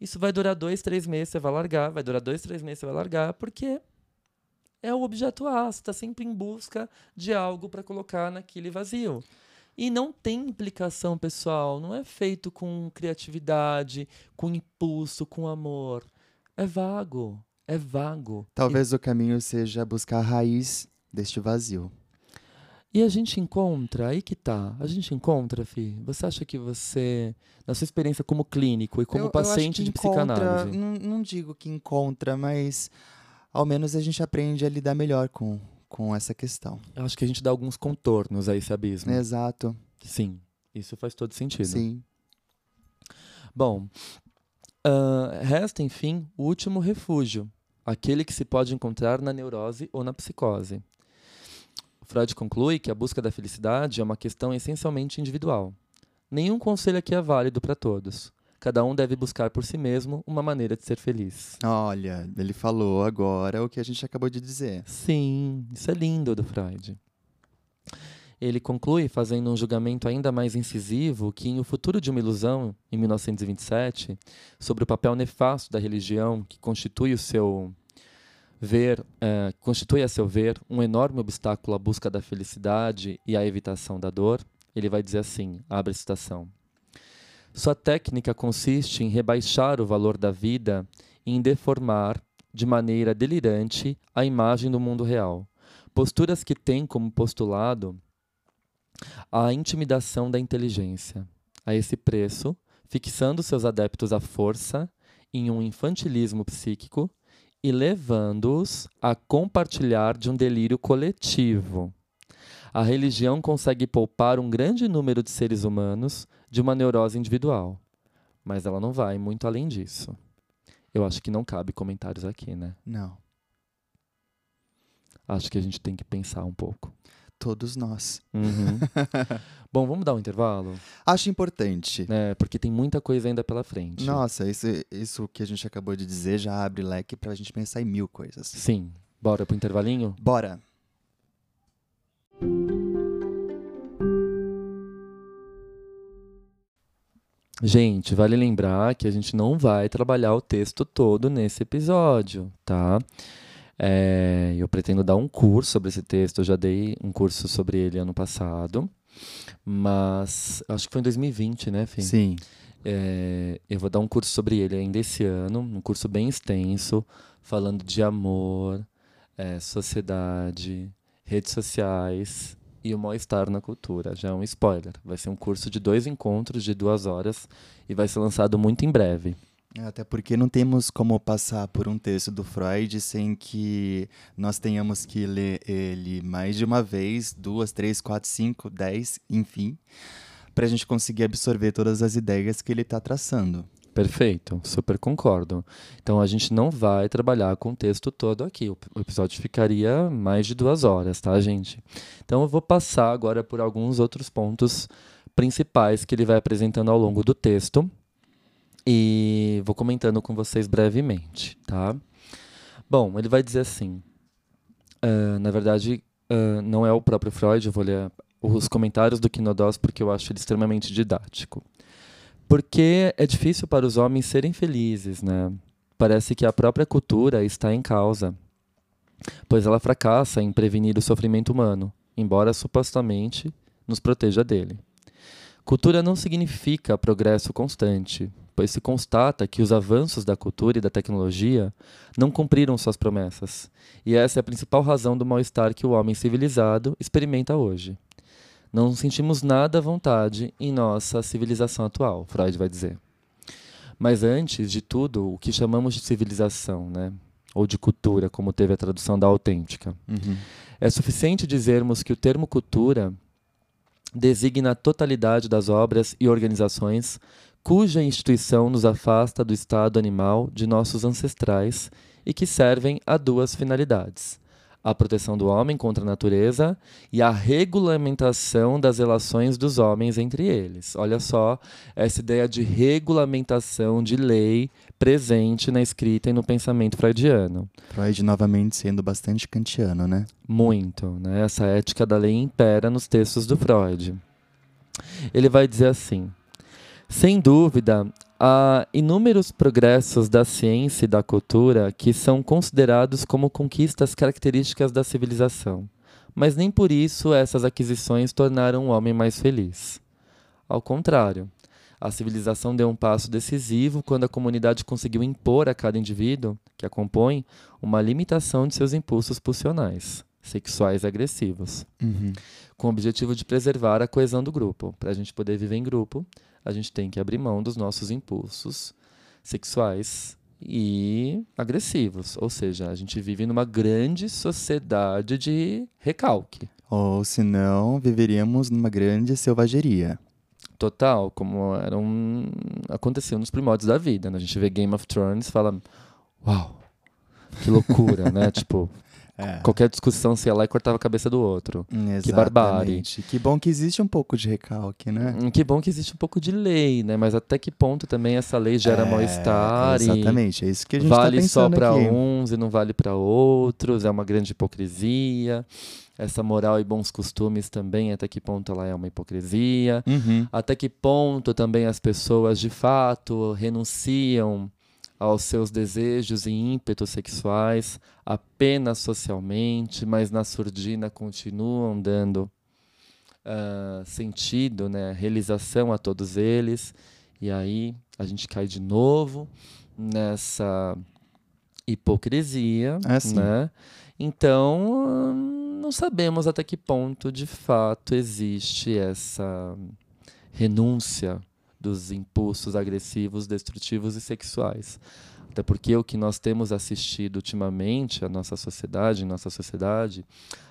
isso vai durar dois, três meses, você vai largar, vai durar dois, três meses, você vai largar, porque é o objeto A, você está sempre em busca de algo para colocar naquele vazio. E não tem implicação pessoal, não é feito com criatividade, com impulso, com amor. É vago, é vago. Talvez o caminho seja buscar a raiz deste vazio. E a gente encontra, aí que tá, a gente encontra, Fi. Você acha que você, na sua experiência como clínico e como Eu- eu paciente que de psicanálise, Não, não digo que encontra, mas ao menos a gente aprende a lidar melhor com, com essa questão. eu acho que a gente dá alguns contornos a esse abismo. Exato. Sim, isso faz todo sentido. Sim. Bom, ah, resta, enfim, o último refúgio, aquele que se pode encontrar na neurose ou na psicose. Freud conclui que a busca da felicidade é uma questão essencialmente individual. Nenhum conselho aqui é válido para todos. Cada um deve buscar por si mesmo uma maneira de ser feliz. Olha, ele falou agora o que a gente acabou de dizer. Sim, isso é lindo do Freud. Ele conclui, fazendo um julgamento ainda mais incisivo, que em O Futuro de uma Ilusão, em 1927, sobre o papel nefasto da religião, que constitui o seu ver, eh, constitui a seu ver um enorme obstáculo à busca da felicidade e à evitação da dor, ele vai dizer assim, abre citação. Sua técnica consiste em rebaixar o valor da vida e em deformar de maneira delirante a imagem do mundo real. Posturas que têm como postulado a intimidação da inteligência. A esse preço, fixando seus adeptos à força em um infantilismo psíquico e levando-os a compartilhar de um delírio coletivo. A religião consegue poupar um grande número de seres humanos de uma neurose individual, mas ela não vai muito além disso. Eu acho que não cabe comentários aqui, né? Não. Acho que a gente tem que pensar um pouco. Todos nós. Uhum. [laughs] Bom, vamos dar um intervalo? Acho importante. né? porque tem muita coisa ainda pela frente. Nossa, isso, isso que a gente acabou de dizer já abre leque pra gente pensar em mil coisas. Sim. Bora pro intervalinho? Bora! Gente, vale lembrar que a gente não vai trabalhar o texto todo nesse episódio, tá? É, eu pretendo dar um curso sobre esse texto, eu já dei um curso sobre ele ano passado, mas acho que foi em 2020, né, Fih? Sim. É, eu vou dar um curso sobre ele ainda esse ano, um curso bem extenso, falando de amor, é, sociedade, redes sociais e o mal-estar na cultura. Já é um spoiler. Vai ser um curso de dois encontros de duas horas e vai ser lançado muito em breve. É, até porque não temos como passar por um texto do Freud sem que nós tenhamos que ler ele mais de uma vez, duas, três, quatro, cinco, dez, enfim, para a gente conseguir absorver todas as ideias que ele está traçando. Perfeito, super concordo. Então a gente não vai trabalhar com o texto todo aqui. O episódio ficaria mais de duas horas, tá, gente? Então eu vou passar agora por alguns outros pontos principais que ele vai apresentando ao longo do texto e vou comentando com vocês brevemente, tá? Bom, ele vai dizer assim. Uh, na verdade, uh, não é o próprio Freud, eu vou ler os comentários do Quinodós porque eu acho ele extremamente didático. Porque é difícil para os homens serem felizes, né? Parece que a própria cultura está em causa, pois ela fracassa em prevenir o sofrimento humano, embora supostamente nos proteja dele. Cultura não significa progresso constante, se constata que os avanços da cultura e da tecnologia não cumpriram suas promessas, e essa é a principal razão do mal-estar que o homem civilizado experimenta hoje. Não sentimos nada à vontade em nossa civilização atual, Freud vai dizer. Mas antes de tudo, o que chamamos de civilização, né? ou de cultura, como teve a tradução da autêntica. Uhum. É suficiente dizermos que o termo cultura designa a totalidade das obras e organizações cuja instituição nos afasta do estado animal de nossos ancestrais e que servem a duas finalidades: a proteção do homem contra a natureza e a regulamentação das relações dos homens entre eles. Olha só essa ideia de regulamentação de lei presente na escrita e no pensamento freudiano. Freud novamente sendo bastante kantiano, né? Muito, né? Essa ética da lei impera nos textos do Freud. Ele vai dizer assim: sem dúvida, Há inúmeros progressos da ciência e da cultura que são considerados como conquistas características da civilização, mas nem por isso essas aquisições tornaram o homem mais feliz. Ao contrário, a civilização deu um passo decisivo quando a comunidade conseguiu impor a cada indivíduo que a compõe uma limitação de seus impulsos pulsionais, sexuais e agressivos, uhum. com o objetivo de preservar a coesão do grupo. Para a gente poder viver em grupo, a gente tem que abrir mão dos nossos impulsos sexuais e agressivos. Ou seja, a gente vive numa grande sociedade de recalque. Ou senão viveríamos numa grande selvageria. Total, como era um... aconteceu nos primórdios da vida. Né? A gente vê Game of Thrones e fala, uau, que loucura, né? [laughs] Tipo, é. Qualquer discussão, se ia lá e cortava a cabeça do outro. Exatamente. Que barbárie. Que bom que existe um pouco de recalque, né? Hum, que bom que existe um pouco de lei, né? Mas até que ponto também essa lei gera é, mal-estar? Exatamente, é isso que a gente tá Vale tá só para uns e não vale para outros, é uma grande hipocrisia. Essa moral e bons costumes também, até que ponto ela é uma hipocrisia. Uhum. Até que ponto também as pessoas de fato renunciam aos seus desejos e ímpetos sexuais apenas socialmente, mas na surdina continuam dando uh, sentido, né, realização a todos eles. E aí a gente cai de novo nessa hipocrisia, é né? Então, não sabemos até que ponto de fato existe essa renúncia dos impulsos agressivos, destrutivos e sexuais. Até porque o que nós temos assistido ultimamente, a nossa sociedade, em nossa sociedade,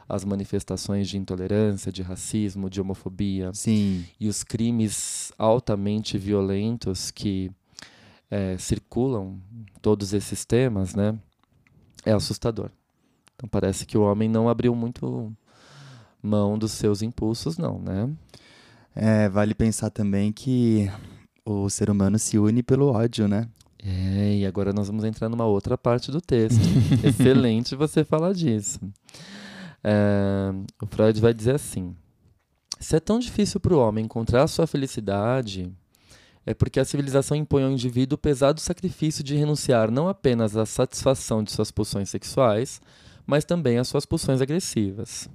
as manifestações de intolerância, de racismo, de homofobia Sim. e os crimes altamente violentos que é, circulam todos esses temas, né, é assustador. Então parece que o homem não abriu muito mão dos seus impulsos, não, né? É, vale pensar também que o ser humano se une pelo ódio, né? É, e agora nós vamos entrar numa outra parte do texto. [laughs] Excelente você falar disso. É, o Freud vai dizer assim: se é tão difícil para o homem encontrar sua felicidade, é porque a civilização impõe ao indivíduo o pesado sacrifício de renunciar não apenas à satisfação de suas pulsões sexuais, mas também às suas pulsões agressivas.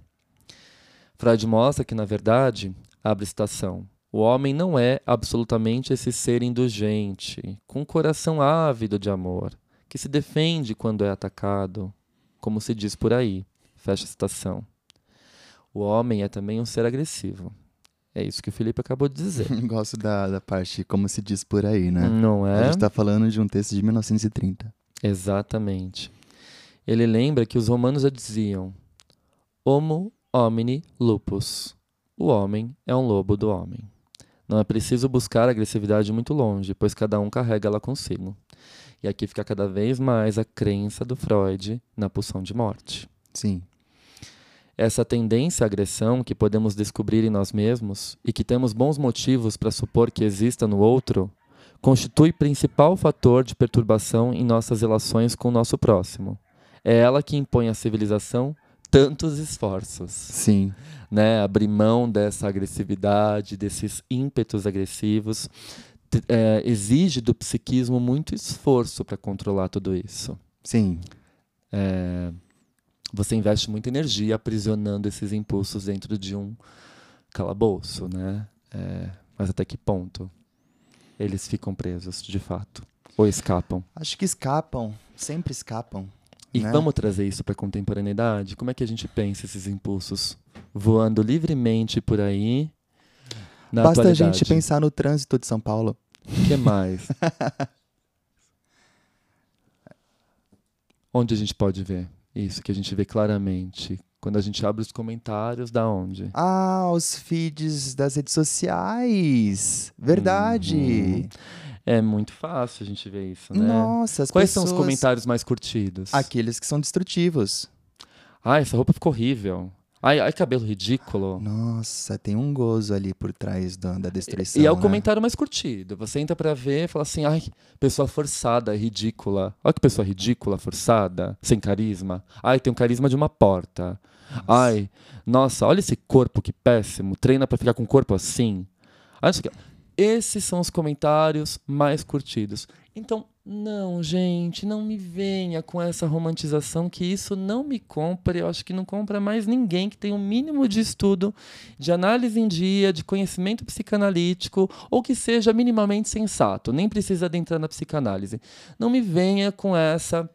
Freud mostra que, na verdade, abre citação, o homem não é absolutamente esse ser indulgente, com um coração ávido de amor, que se defende quando é atacado, como se diz por aí. Fecha a citação. O homem é também um ser agressivo. É isso que o Felipe acabou de dizer. [laughs] Gosto da, da parte, como se diz por aí, né? Não é? A gente está falando de um texto de 1930. Exatamente. Ele lembra que os romanos já diziam: Homo homini lupus. O homem é um lobo do homem. Não é preciso buscar a agressividade muito longe, pois cada um carrega ela consigo. E aqui fica cada vez mais a crença do Freud na pulsão de morte. Sim. Essa tendência à agressão que podemos descobrir em nós mesmos e que temos bons motivos para supor que exista no outro, constitui principal fator de perturbação em nossas relações com o nosso próximo. É ela que impõe à civilização tantos esforços. Sim. Né? Abrir mão dessa agressividade, desses ímpetos agressivos, é, exige do psiquismo muito esforço para controlar tudo isso. Sim. É, você investe muita energia aprisionando esses impulsos dentro de um calabouço, né? É, mas até que ponto eles ficam presos, de fato? Ou escapam? Acho que escapam, sempre escapam. E né? vamos trazer isso para a contemporaneidade? Como é que a gente pensa esses impulsos voando livremente por aí? Na Basta a gente pensar no trânsito de São Paulo. O que mais? [laughs] Onde a gente pode ver isso que a gente vê claramente? Quando a gente abre os comentários, da onde? Ah, os feeds das redes sociais. Verdade. Uhum. É muito fácil a gente ver isso, né? Nossa, as Quais pessoas... são os comentários mais curtidos? Aqueles que são destrutivos. Ai, essa roupa ficou horrível. Ai, ai, cabelo ridículo. Nossa, tem um gozo ali por trás da, da destruição. E é o né? comentário mais curtido. Você entra pra ver e fala assim: ai, pessoa forçada, ridícula. Olha que pessoa ridícula, forçada, sem carisma. Ai, tem um carisma de uma porta. Ai, nossa, olha esse corpo que péssimo. Treina pra ficar com um corpo assim. Ai, isso aqui. Esses são os comentários mais curtidos. Então, não, gente, não me venha com essa romantização que isso não me compra. Eu acho que não compra mais ninguém que tem um mínimo de estudo, de análise em dia, de conhecimento psicanalítico ou que seja minimamente sensato. Nem precisa adentrar na psicanálise. Não me venha com essa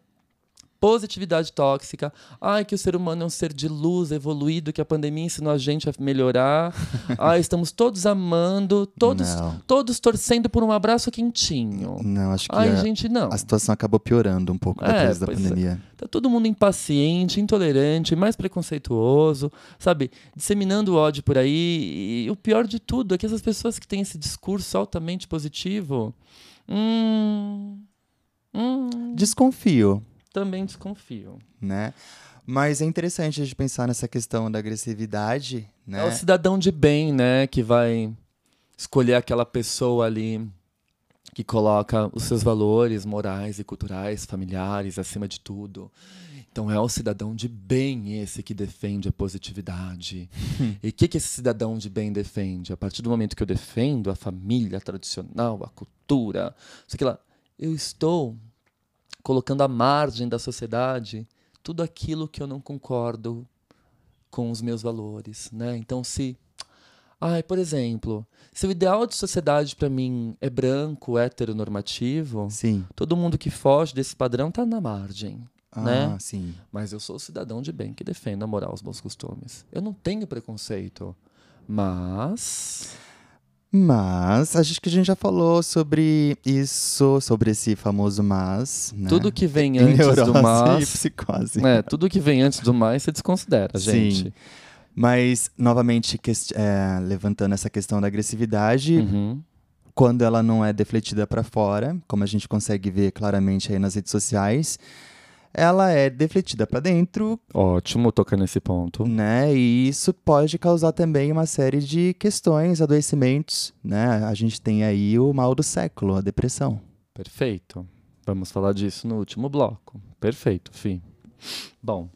positividade tóxica. Ai, que o ser humano é um ser de luz, evoluído, que a pandemia ensinou a gente a melhorar. [laughs] Ai, estamos todos amando, todos, Não. todos torcendo por um abraço quentinho. Não, acho que Ai, a, gente, não. a situação acabou piorando um pouco É, depois da pois é. pandemia. Tá todo mundo impaciente, intolerante, mais preconceituoso, sabe? Disseminando ódio por aí. E o pior de tudo é que essas pessoas que têm esse discurso altamente positivo. Hum. Hum. Desconfio, Também desconfio. né? Mas é interessante a gente pensar nessa questão da agressividade, né? É o cidadão de bem, né? Que vai escolher aquela pessoa ali que coloca os seus valores morais e culturais, familiares, acima de tudo. Então é o cidadão de bem esse que defende a positividade. [laughs] e o que, que esse cidadão de bem defende? A partir do momento que eu defendo a família tradicional, a cultura, isso aqui lá, eu estou colocando à margem da sociedade tudo aquilo que eu não concordo com os meus valores, né? Então se Ai, por exemplo, se o ideal de sociedade para mim é branco, heteronormativo, Sim. todo mundo que foge desse padrão tá na margem, Ah, né? sim. Mas eu sou cidadão de bem que defendo a moral os bons costumes. Eu não tenho preconceito, mas Mas acho que a gente já falou sobre isso, sobre esse famoso mas, né? tudo que vem E antes neurose do e mas, psicose. né, tudo que vem antes do mais você desconsidera, Sim. gente. Mas, novamente, é, levantando essa questão da agressividade, Uhum. quando ela não é defletida para fora, como a gente consegue ver claramente aí nas redes sociais, ela é defletida para dentro, Ótimo tocar nesse ponto. né? E isso pode causar também uma série de questões, adoecimentos, né? A gente tem aí o mal do século, a depressão. Perfeito. Vamos falar disso no último bloco. Perfeito, Fih. Bom,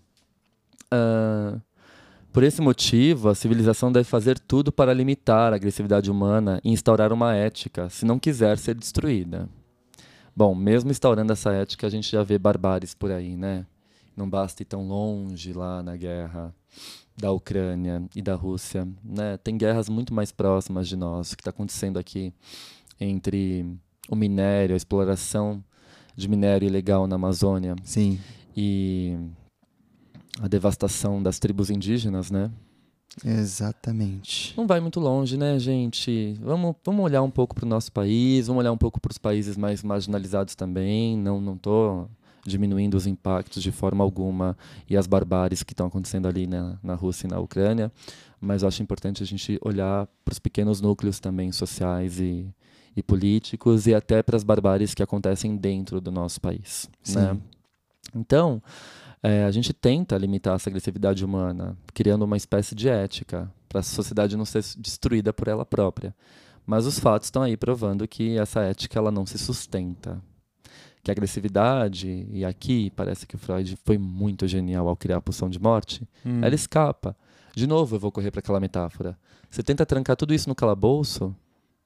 ah, Por esse motivo, a civilização deve fazer tudo para limitar a agressividade humana e instaurar uma ética, se não quiser ser destruída. Bom, mesmo instaurando essa ética, a gente já vê barbáries por aí, né? Não basta ir tão longe lá na guerra da Ucrânia e da Rússia, né? Tem guerras muito mais próximas de nós, que está acontecendo aqui entre o minério, a exploração de minério ilegal na Amazônia. Sim. E a devastação das tribos indígenas, né? Exatamente. Não vai muito longe, né, gente? Vamos, vamos olhar um pouco para o nosso país, vamos olhar um pouco para os países mais marginalizados também. Não não tô diminuindo os impactos de forma alguma e as barbáries que estão acontecendo ali na, na Rússia e na Ucrânia, mas acho importante a gente olhar para os pequenos núcleos também sociais e, e políticos e até para as barbáries que acontecem dentro do nosso país. Né? Então, é, a gente tenta limitar essa agressividade humana, criando uma espécie de ética para a sociedade não ser destruída por ela própria. Mas os fatos estão aí provando que essa ética ela não se sustenta. Que a agressividade, e aqui parece que o Freud foi muito genial ao criar a pulsão de morte, hum. ela escapa. De novo, eu vou correr para aquela metáfora. Você tenta trancar tudo isso no calabouço,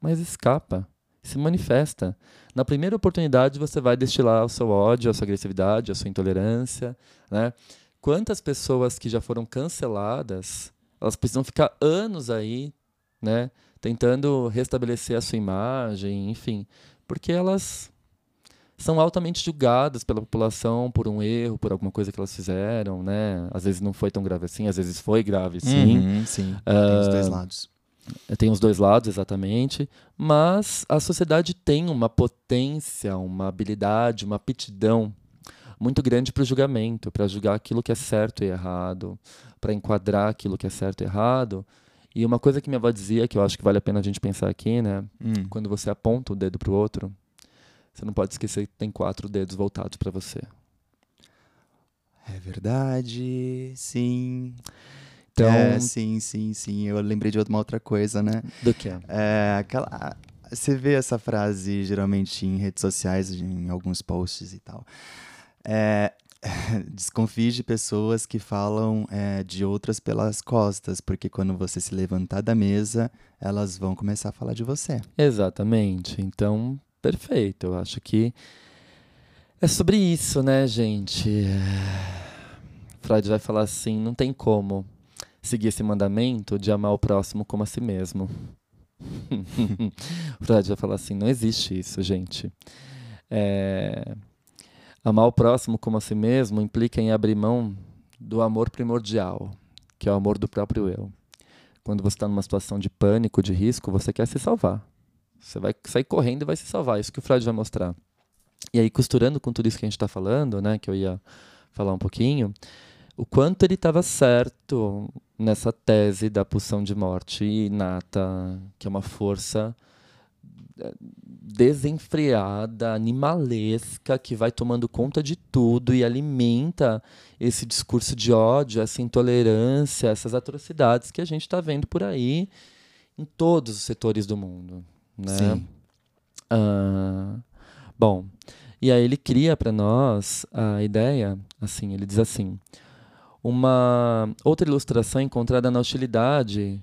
mas escapa se manifesta. Na primeira oportunidade, você vai destilar o seu ódio, a sua agressividade, a sua intolerância. Né? Quantas pessoas que já foram canceladas, elas precisam ficar anos aí, né, tentando restabelecer a sua imagem, enfim, porque elas são altamente julgadas pela população por um erro, por alguma coisa que elas fizeram, né? Às vezes não foi tão grave assim, às vezes foi grave, sim. Uhum, sim, uh, tem os dois lados. Tem os dois lados, exatamente. Mas a sociedade tem uma potência, uma habilidade, uma aptidão muito grande para o julgamento, para julgar aquilo que é certo e errado, para enquadrar aquilo que é certo e errado. E uma coisa que minha avó dizia, que eu acho que vale a pena a gente pensar aqui, né? Hum. Quando você aponta o dedo para o outro, você não pode esquecer que tem quatro dedos voltados para você. É verdade, sim. Então, é, sim, sim, sim. Eu lembrei de uma outra coisa, né? Do que? É, aquela, você vê essa frase geralmente em redes sociais, em alguns posts e tal. É, [laughs] desconfie de pessoas que falam é, de outras pelas costas, porque quando você se levantar da mesa, elas vão começar a falar de você. Exatamente. Então, perfeito. Eu acho que é sobre isso, né, gente? Freud vai falar assim: não tem como seguir esse mandamento de amar o próximo como a si mesmo. [laughs] Freud vai falar assim: não existe isso, gente. É... Amar o próximo como a si mesmo implica em abrir mão do amor primordial, que é o amor do próprio eu. Quando você está numa situação de pânico, de risco, você quer se salvar. Você vai sair correndo e vai se salvar. Isso que o Freud vai mostrar. E aí, costurando com tudo isso que a gente está falando, né, que eu ia falar um pouquinho, o quanto ele estava certo nessa tese da pulsão de morte inata, que é uma força eh, desenfreada, animalesca, que vai tomando conta de tudo e alimenta esse discurso de ódio, essa intolerância, essas atrocidades que a gente está vendo por aí em todos os setores do mundo. Né? Sim. Ah, bom, e aí ele cria para nós a ideia, assim, ele diz assim: uma outra ilustração encontrada na hostilidade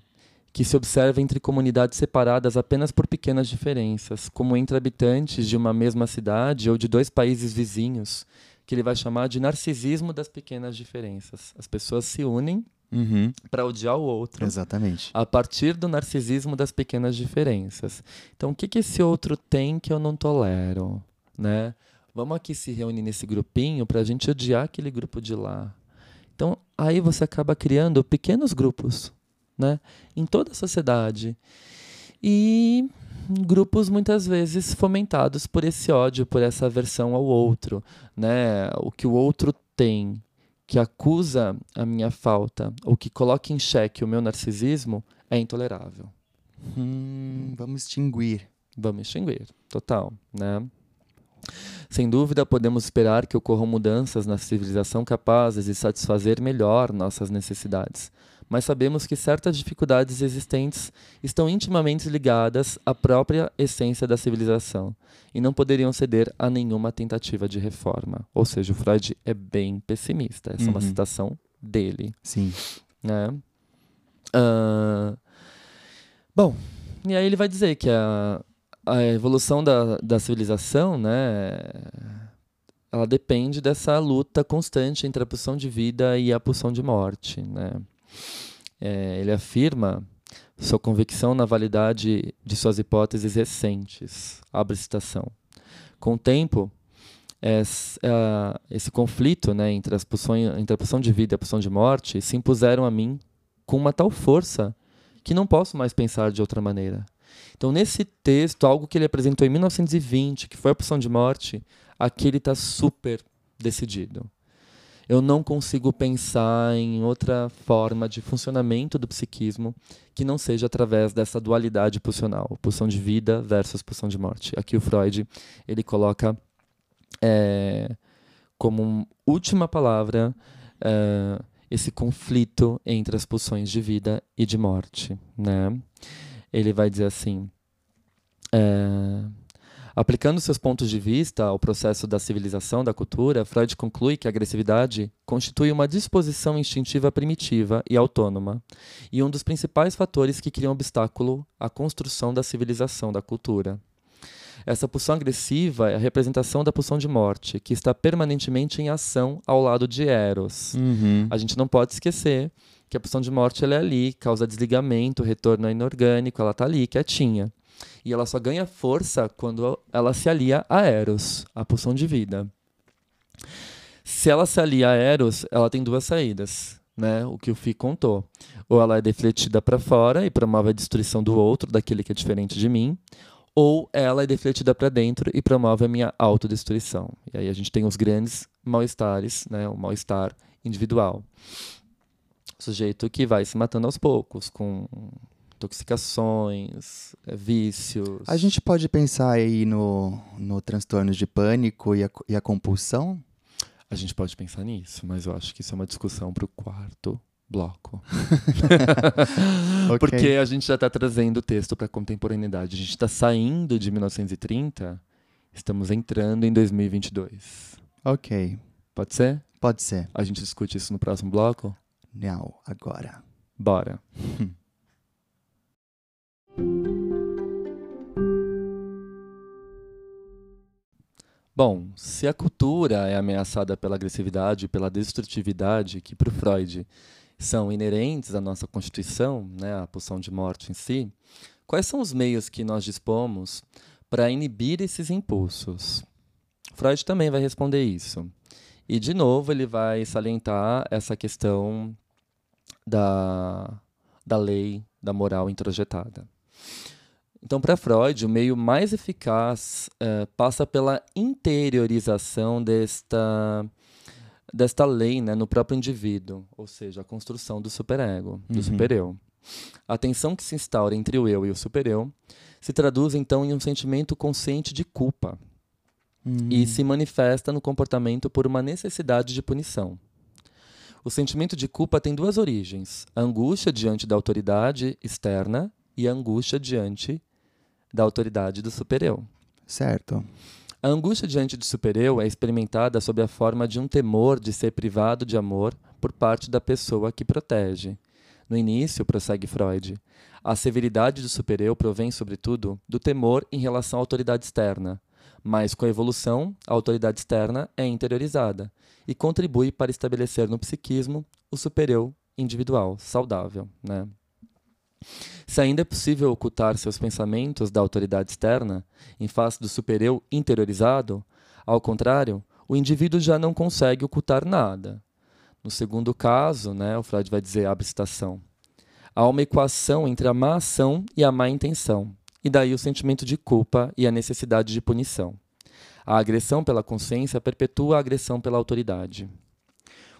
que se observa entre comunidades separadas apenas por pequenas diferenças, como entre habitantes de uma mesma cidade ou de dois países vizinhos, que ele vai chamar de narcisismo das pequenas diferenças. As pessoas se unem uhum. para odiar o outro. Exatamente. A partir do narcisismo das pequenas diferenças. Então, o que, que esse outro tem que eu não tolero? Né? Vamos aqui se reunir nesse grupinho para a gente odiar aquele grupo de lá. Então, aí você acaba criando pequenos grupos, né? Em toda a sociedade. E grupos muitas vezes fomentados por esse ódio, por essa aversão ao outro, né? O que o outro tem que acusa a minha falta ou que coloca em xeque o meu narcisismo é intolerável. Hum, vamos extinguir. Vamos extinguir, total, né? Sem dúvida, podemos esperar que ocorram mudanças na civilização capazes de satisfazer melhor nossas necessidades, mas sabemos que certas dificuldades existentes estão intimamente ligadas à própria essência da civilização e não poderiam ceder a nenhuma tentativa de reforma. Ou seja, o Freud é bem pessimista. Essa uhum. é uma uhum. citação dele. Sim. Né? Uh, bom, e aí ele vai dizer que a, a evolução da, da civilização, né, ela depende dessa luta constante entre a pulsão de vida e a pulsão de morte, né. É, ele afirma sua convicção na validade de suas hipóteses recentes. Abre citação. Com o tempo, esse conflito né, entre, as pulsões, entre a pulsão de vida e a pulsão de morte se impuseram a mim com uma tal força que não posso mais pensar de outra maneira. Então, nesse texto, algo que ele apresentou em 1920, que foi a pulsão de morte, aqui ele está super decidido. Eu não consigo pensar em outra forma de funcionamento do psiquismo que não seja através dessa dualidade pulsional, pulsão de vida versus pulsão de morte. Aqui o Freud ele coloca é, como última palavra é, esse conflito entre as pulsões de vida e de morte, né? Ele vai dizer assim, é, aplicando seus pontos de vista ao processo da civilização da cultura, Freud conclui que a agressividade constitui uma disposição instintiva primitiva e autônoma, e um dos principais fatores que criam obstáculo à construção da civilização da cultura. Essa pulsão agressiva é a representação da pulsão de morte, que está permanentemente em ação ao lado de Eros. Uhum. A gente não pode esquecer que a pulsão de morte ela é ali, causa desligamento, retorno inorgânico, ela está ali, quietinha. E ela só ganha força quando ela se alia a Eros, a pulsão de vida. Se ela se alia a Eros, ela tem duas saídas, né? O que o Fi contou. Ou ela é defletida para fora e promove a destruição do outro, daquele que é diferente de mim, ou ela é defletida para dentro e promove a minha autodestruição. E aí a gente tem os grandes mal-estares, né, o mal-estar individual. Sujeito que vai se matando aos poucos, com intoxicações, é, vícios. A gente pode pensar aí no, no transtorno de pânico e a, e a compulsão? A gente pode pensar nisso, mas eu acho que isso é uma discussão para o quarto bloco. [laughs] okay. Porque a gente já está trazendo o texto para a contemporaneidade. A gente está saindo de 1930, estamos entrando em 2022. Ok. Pode ser? Pode ser. A gente discute isso no próximo bloco? Não, agora. Bora. [laughs] Bom, se a cultura é ameaçada pela agressividade e pela destrutividade, que para o Freud são inerentes à nossa Constituição, né, a pulsão de morte em si, quais são os meios que nós dispomos para inibir esses impulsos? Freud também vai responder isso. E, de novo, ele vai salientar essa questão da, da lei da moral introjetada. Então, para Freud, o meio mais eficaz eh, passa pela interiorização desta desta lei né, no próprio indivíduo, ou seja, a construção do superego, do uhum. supereu. A tensão que se instaura entre o eu e o supereu se traduz então em um sentimento consciente de culpa uhum. e se manifesta no comportamento por uma necessidade de punição. O sentimento de culpa tem duas origens: a angústia diante da autoridade externa e a angústia diante da autoridade do supereu. Certo. A angústia diante do supereu é experimentada sob a forma de um temor de ser privado de amor por parte da pessoa que protege. No início, prossegue Freud, a severidade do supereu provém, sobretudo, do temor em relação à autoridade externa, mas com a evolução, a autoridade externa é interiorizada e contribui para estabelecer no psiquismo o supereu individual, saudável. Né? Se ainda é possível ocultar seus pensamentos da autoridade externa, em face do supereu interiorizado, ao contrário, o indivíduo já não consegue ocultar nada. No segundo caso, né, o Freud vai dizer, abre citação, há uma equação entre a má ação e a má intenção, e daí o sentimento de culpa e a necessidade de punição. A agressão pela consciência perpetua a agressão pela autoridade.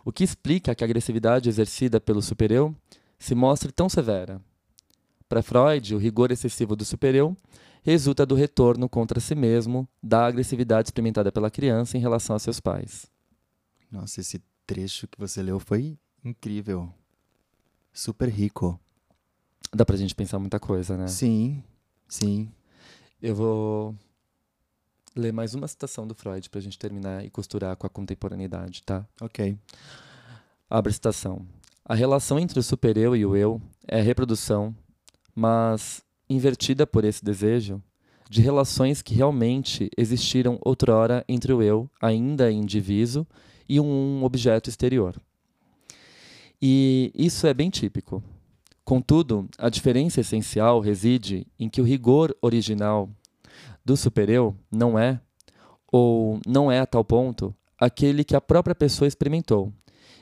O que explica que a agressividade exercida pelo supereu se mostre tão severa, para Freud, o rigor excessivo do supereu resulta do retorno contra si mesmo da agressividade experimentada pela criança em relação a seus pais. Nossa, esse trecho que você leu foi incrível. Super rico. Dá pra gente pensar muita coisa, né? Sim, sim. Eu vou ler mais uma citação do Freud pra gente terminar e costurar com a contemporaneidade, tá? Ok. Abre citação. A relação entre o supereu e o eu é reprodução, mas invertida por esse desejo de relações que realmente existiram outrora entre o eu, ainda indiviso, e um objeto exterior. E isso é bem típico. Contudo, a diferença essencial reside em que o rigor original do supereu não é, ou não é a tal ponto, aquele que a própria pessoa experimentou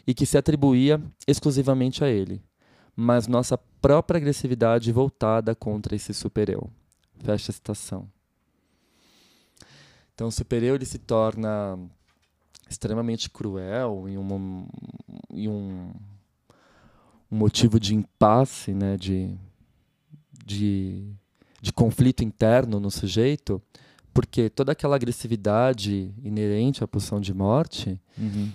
e que se atribuía exclusivamente a ele, mas nossa própria agressividade voltada contra esse supereu. Fecha a citação. Então, o supereu ele se torna extremamente cruel e um, e um, um motivo de impasse, né, de, de, de conflito interno no sujeito, porque toda aquela agressividade inerente à pulsão de morte, Uhum.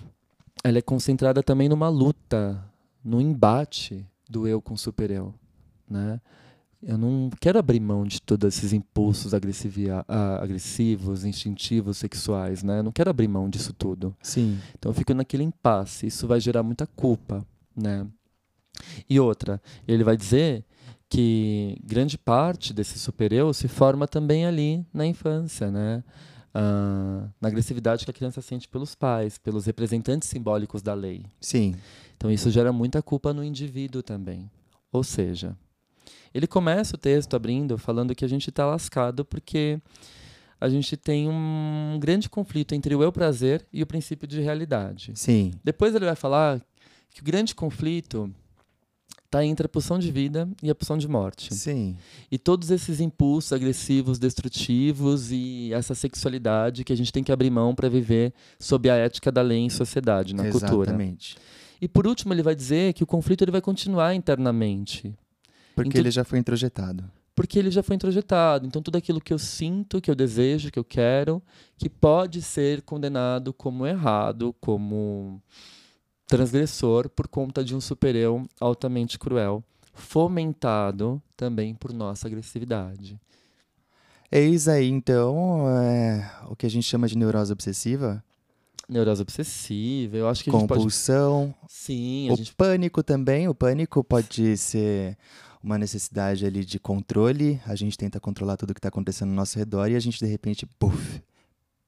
ela é concentrada também numa luta, no embate do eu com o super-eu, né? Eu não quero abrir mão de todos esses impulsos agressivos, instintivos, sexuais, né? Eu não quero abrir mão disso tudo. Sim. Então eu fico naquele impasse. Isso vai gerar muita culpa, né? E outra, ele vai dizer que grande parte desse supereu se forma também ali na infância, né? Ah, na agressividade que a criança sente pelos pais, pelos representantes simbólicos da lei. Sim. Então isso gera muita culpa no indivíduo também. Ou seja, ele começa o texto abrindo falando que a gente está lascado porque a gente tem um grande conflito entre o eu prazer e o princípio de realidade. Sim. Depois ele vai falar que o grande conflito está entre a pulsão de vida e a pulsão de morte. Sim. E todos esses impulsos agressivos, destrutivos e essa sexualidade que a gente tem que abrir mão para viver sob a ética da lei em sociedade, na cultura. Exatamente. E por último, ele vai dizer que o conflito ele vai continuar internamente, Porque Então- ele já foi introjetado. porque ele já foi introjetado. Então, tudo aquilo que eu sinto, que eu desejo, que eu quero, que pode ser condenado como errado, como transgressor, por conta de um supereu altamente cruel, fomentado também por nossa agressividade. Eis aí, então, é, o que a gente chama de neurose obsessiva, Neurose obsessiva, eu acho que gente pode. compulsão, Sim, o gente pânico também. O pânico pode ser uma necessidade ali de controle. A gente tenta controlar tudo que está acontecendo ao nosso redor e a gente, de repente, puf,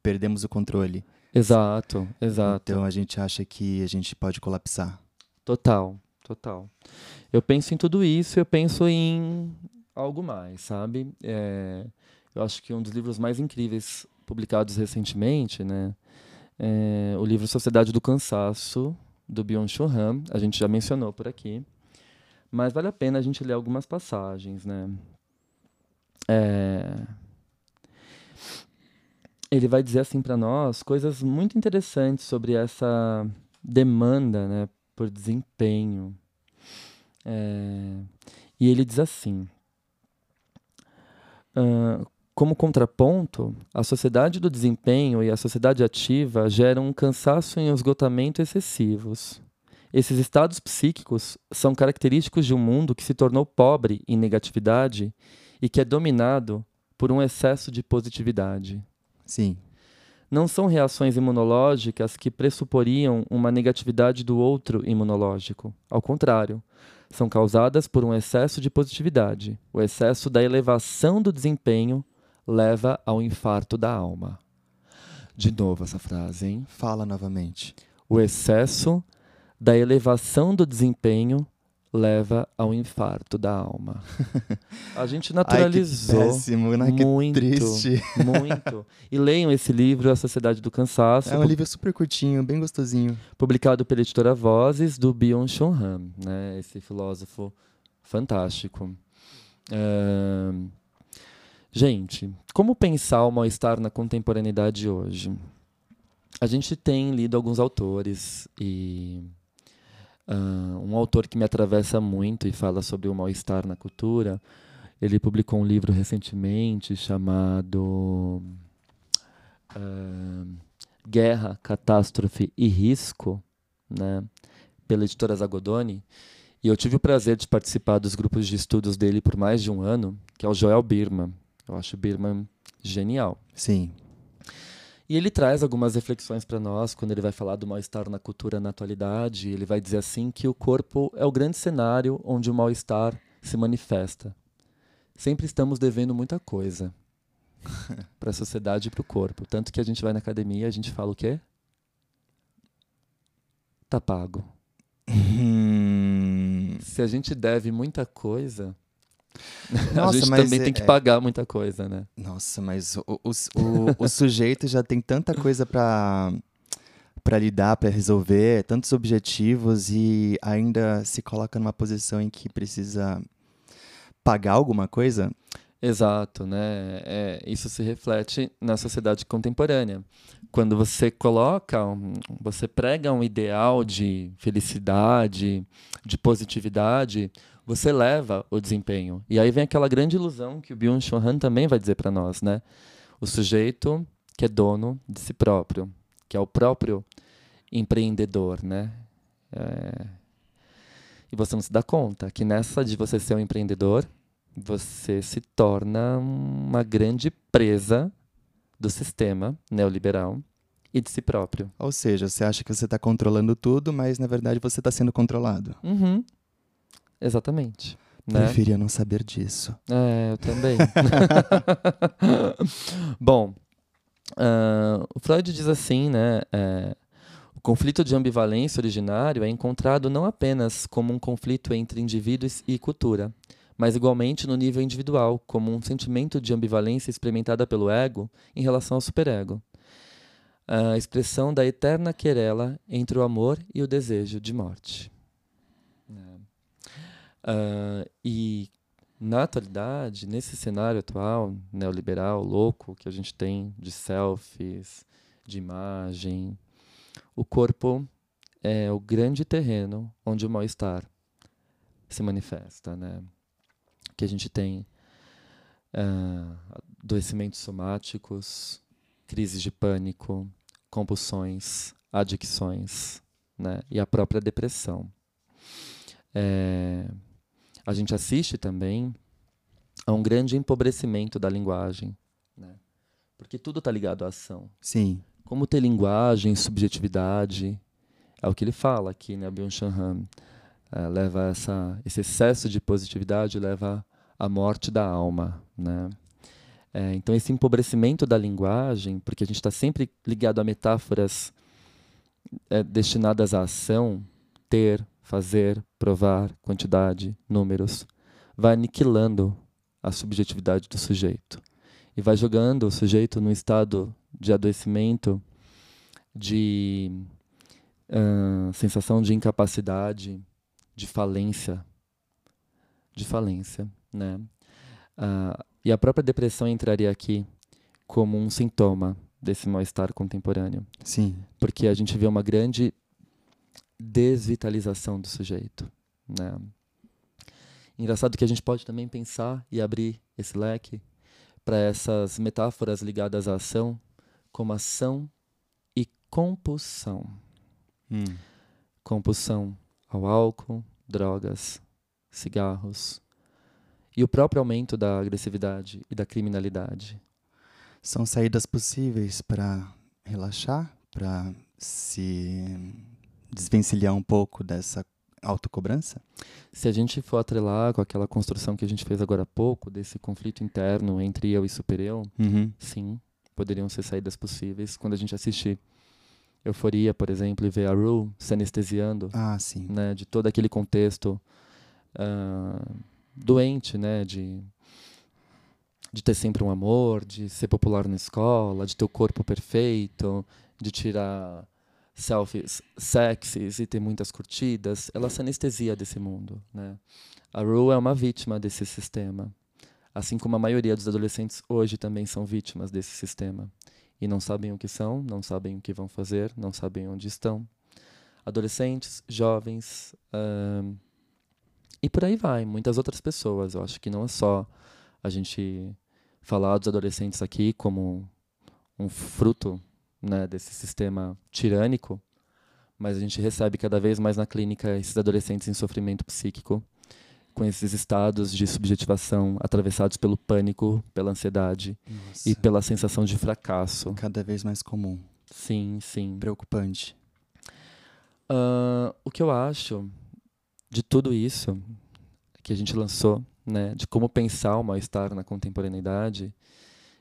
perdemos o controle. Exato, exato. Então a gente acha que a gente pode colapsar. Total, total. Eu penso em tudo isso, eu penso em algo mais, sabe? É, eu acho que um dos livros mais incríveis publicados recentemente, né, é o livro Sociedade do Cansaço do Byung-Chul Han. A gente já mencionou por aqui, mas vale a pena a gente ler algumas passagens, né? É, ele vai dizer assim para nós coisas muito interessantes sobre essa demanda, né, por desempenho. É, e ele diz assim: ah, como contraponto, a sociedade do desempenho e a sociedade ativa geram um cansaço e um esgotamento excessivos. Esses estados psíquicos são característicos de um mundo que se tornou pobre em negatividade e que é dominado por um excesso de positividade Sim. não são reações imunológicas que pressuporiam uma negatividade do outro imunológico. Ao contrário, são causadas por um excesso de positividade. O excesso da elevação do desempenho leva ao infarto da alma. De novo essa frase, hein? Fala novamente. O excesso da elevação do desempenho leva ao infarto da alma. [laughs] A gente naturalizou Ai, que péssimo, né? Que muito, triste. muito. E leiam esse livro, A Sociedade do Cansaço, É um livro super curtinho, bem gostosinho. publicado pela editora Vozes, do Byung-Chul Han, né? esse filósofo fantástico. Ahn, Gente, como pensar o mal-estar na contemporaneidade hoje? A gente tem lido alguns autores e ah, um autor que me atravessa muito e fala sobre o mal-estar na cultura, ele publicou um livro recentemente chamado ah, Guerra, Catástrofe e Risco, né, pela editora Zagodoni. E eu tive o prazer de participar dos grupos de estudos dele por mais de um ano, que é o Joel Birman. Eu acho Birman genial. Sim. E ele traz algumas reflexões para nós quando ele vai falar do mal-estar na cultura na atualidade. Ele vai dizer assim que o corpo é o grande cenário onde o mal-estar se manifesta. Sempre estamos devendo muita coisa [laughs] para a sociedade e para o corpo. Tanto que a gente vai na academia e a gente fala o quê? Tá pago. Hum. [laughs] Se a gente deve muita coisa, Nossa, gente mas também é- tem que é- pagar muita coisa, né? Nossa, mas o, o, o, o [laughs] sujeito já tem tanta coisa pra, pra lidar, pra resolver, tantos objetivos e ainda se coloca numa posição em que precisa pagar alguma coisa. Exato, né? É, isso se reflete na sociedade contemporânea. Quando você coloca, um- você prega um ideal de felicidade, de positividade, você leva o desempenho. E aí vem aquela grande ilusão que o Byung-Chul Han também vai dizer para nós, né? O sujeito que é dono de si próprio, que é o próprio empreendedor, né? É, E você não se dá conta que nessa de você ser um empreendedor, você se torna uma grande presa do sistema neoliberal e de si próprio. Ou seja, você acha que você está controlando tudo, mas na verdade você está sendo controlado. Uhum. Exatamente. Né? Preferia não saber disso. É, eu também. [laughs] Bom, ah, o Freud diz assim, né? é, o conflito de ambivalência originário é encontrado não apenas como um conflito entre indivíduos e cultura, mas igualmente no nível individual, como um sentimento de ambivalência experimentada pelo ego em relação ao superego. A expressão da eterna querela entre o amor e o desejo de morte. Ah, e na atualidade, nesse cenário atual, neoliberal, louco, que a gente tem de selfies, de imagem, o corpo é o grande terreno onde o mal-estar se manifesta, né? Que a gente tem ah, adoecimentos somáticos, crises de pânico, compulsões, adicções, né? E a própria depressão. É, a gente assiste também a um grande empobrecimento da linguagem, né? porque tudo está ligado à ação. Sim. Como ter linguagem, subjetividade, é o que ele fala aqui, né? Byung-Chul Han eh, leva essa, esse excesso de positividade leva à morte da alma, né? Eh, então esse empobrecimento da linguagem, porque a gente está sempre ligado a metáforas eh, destinadas à ação, ter, fazer, provar, quantidade, números, vai aniquilando a subjetividade do sujeito e vai jogando o sujeito num estado de adoecimento, de ah, sensação de incapacidade, de falência, de falência, né? Ah, e a própria depressão entraria aqui como um sintoma desse mal-estar contemporâneo Sim. porque a gente vê uma grande desvitalização do sujeito, né? Engraçado que a gente pode também pensar e abrir esse leque para essas metáforas ligadas à ação, como ação e compulsão. Hum. Compulsão ao álcool, drogas, cigarros e o próprio aumento da agressividade e da criminalidade. São saídas possíveis para relaxar, para se desvencilhar um pouco dessa autocobrança? Se a gente for atrelar com aquela construção que a gente fez agora há pouco, desse conflito interno entre eu e supereu, Uhum. sim, poderiam ser saídas possíveis. Quando a gente assiste Euforia, por exemplo, e vê a Rue se anestesiando, Ah, sim. né, de todo aquele contexto ah, doente, né, de de ter sempre um amor, de ser popular na escola, de ter o corpo perfeito, de tirar selfies sexys e ter muitas curtidas, ela se anestesia desse mundo, né? A Rue é uma vítima desse sistema, assim como a maioria dos adolescentes hoje também são vítimas desse sistema e não sabem o que são, não sabem o que vão fazer, não sabem onde estão. Adolescentes, jovens, ahn, e por aí vai, muitas outras pessoas. Eu acho que não é só a gente falar dos adolescentes aqui como um fruto né, desse sistema tirânico, mas a gente recebe cada vez mais na clínica esses adolescentes em sofrimento psíquico com esses estados de subjetivação atravessados pelo pânico, pela ansiedade Nossa, e pela sensação de fracasso. cada vez mais comum. Sim, sim. Preocupante. Ah, o que eu acho de tudo isso que a gente lançou, né, de como pensar o mal-estar na contemporaneidade,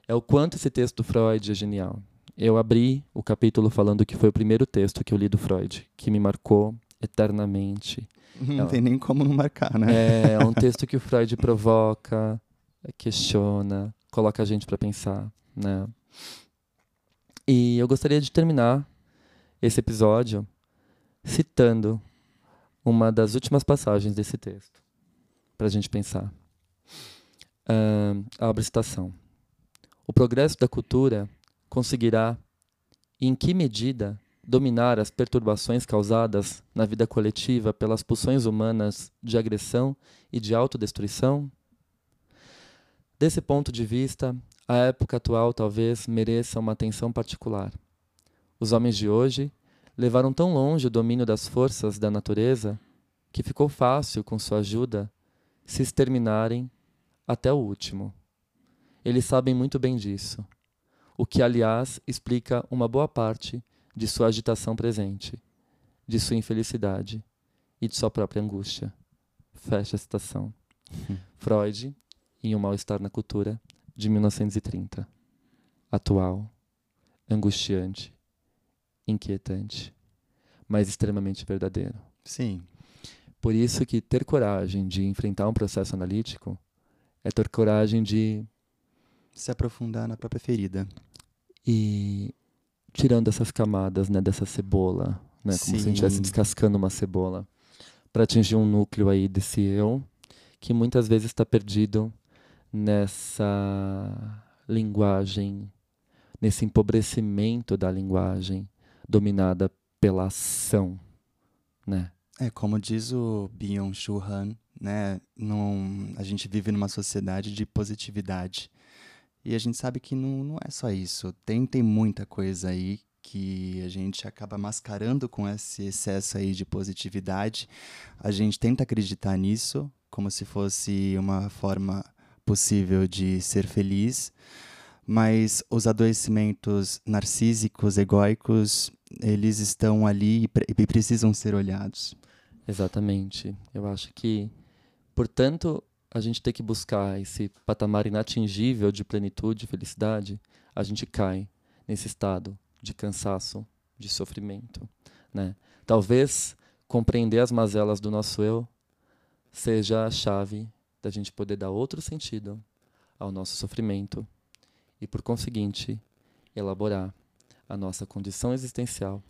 é o quanto esse texto do Freud é genial. Eu abri o capítulo falando que foi o primeiro texto que eu li do Freud, que me marcou eternamente. Não Ela- tem nem como não marcar, né? É um [laughs] texto que o Freud provoca, questiona, coloca a gente para pensar, né? E eu gostaria de terminar esse episódio citando uma das últimas passagens desse texto, para a gente pensar. Ahn, abre citação. O progresso da cultura conseguirá, e em que medida, dominar as perturbações causadas na vida coletiva pelas pulsões humanas de agressão e de autodestruição? Desse ponto de vista, a época atual talvez mereça uma atenção particular. Os homens de hoje levaram tão longe o domínio das forças da natureza que ficou fácil, com sua ajuda, se exterminarem até o último. Eles sabem muito bem disso, o que, aliás, explica uma boa parte de sua agitação presente, de sua infelicidade e de sua própria angústia. Fecha a citação. [laughs] Freud, em O Mal-Estar na Cultura, de 1930. Atual, angustiante, inquietante, mas extremamente verdadeiro. Sim. Por isso que ter coragem de enfrentar um processo analítico é ter coragem de Se aprofundar na própria ferida. ir tirando essas camadas, né, dessa cebola, né, como se a gente estivesse Sim. descascando uma cebola, para atingir um núcleo aí desse eu que muitas vezes está perdido nessa linguagem, nesse empobrecimento da linguagem dominada pela ação, né? É, como diz o Byung-Chul Han, né, num, a gente vive numa sociedade de positividade. E a gente sabe que não, não é só isso. Tem, tem muita coisa aí que a gente acaba mascarando com esse excesso aí de positividade. A gente tenta acreditar nisso como se fosse uma forma possível de ser feliz, mas os adoecimentos narcísicos, egóicos, eles estão ali e pre- e precisam ser olhados. Exatamente. Eu acho que, portanto, a gente tem que buscar esse patamar inatingível de plenitude e felicidade, a gente cai nesse estado de cansaço, de sofrimento, né? Talvez compreender as mazelas do nosso eu seja a chave da gente poder dar outro sentido ao nosso sofrimento e, por conseguinte, elaborar a nossa condição existencial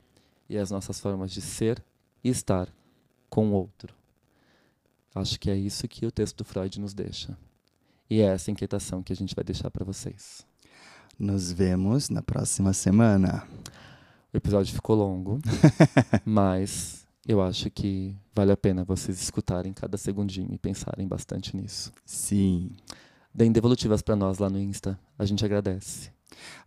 e as nossas formas de ser e estar com o outro. Acho que é isso que o texto do Freud nos deixa. E é essa inquietação que a gente vai deixar para vocês. Nos vemos na próxima semana. O episódio ficou longo, [laughs] mas eu acho que vale a pena vocês escutarem cada segundinho e pensarem bastante nisso. Sim. Deem devolutivas para nós lá no Insta. A gente agradece.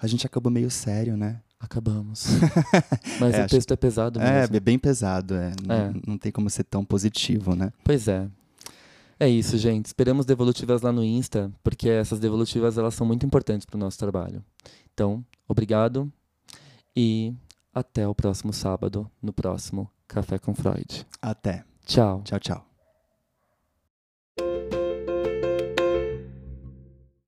A gente acabou meio sério, né? Acabamos. [laughs] Mas É, o acho- texto é pesado É, mesmo. é bem pesado, é. Não, É. não tem como ser tão positivo, né? Pois é. É isso, gente. Esperamos devolutivas lá no Insta, porque essas devolutivas elas são muito importantes para o nosso trabalho. Então, obrigado e até o próximo sábado, no próximo Café com Freud. Até. Tchau. Tchau, tchau.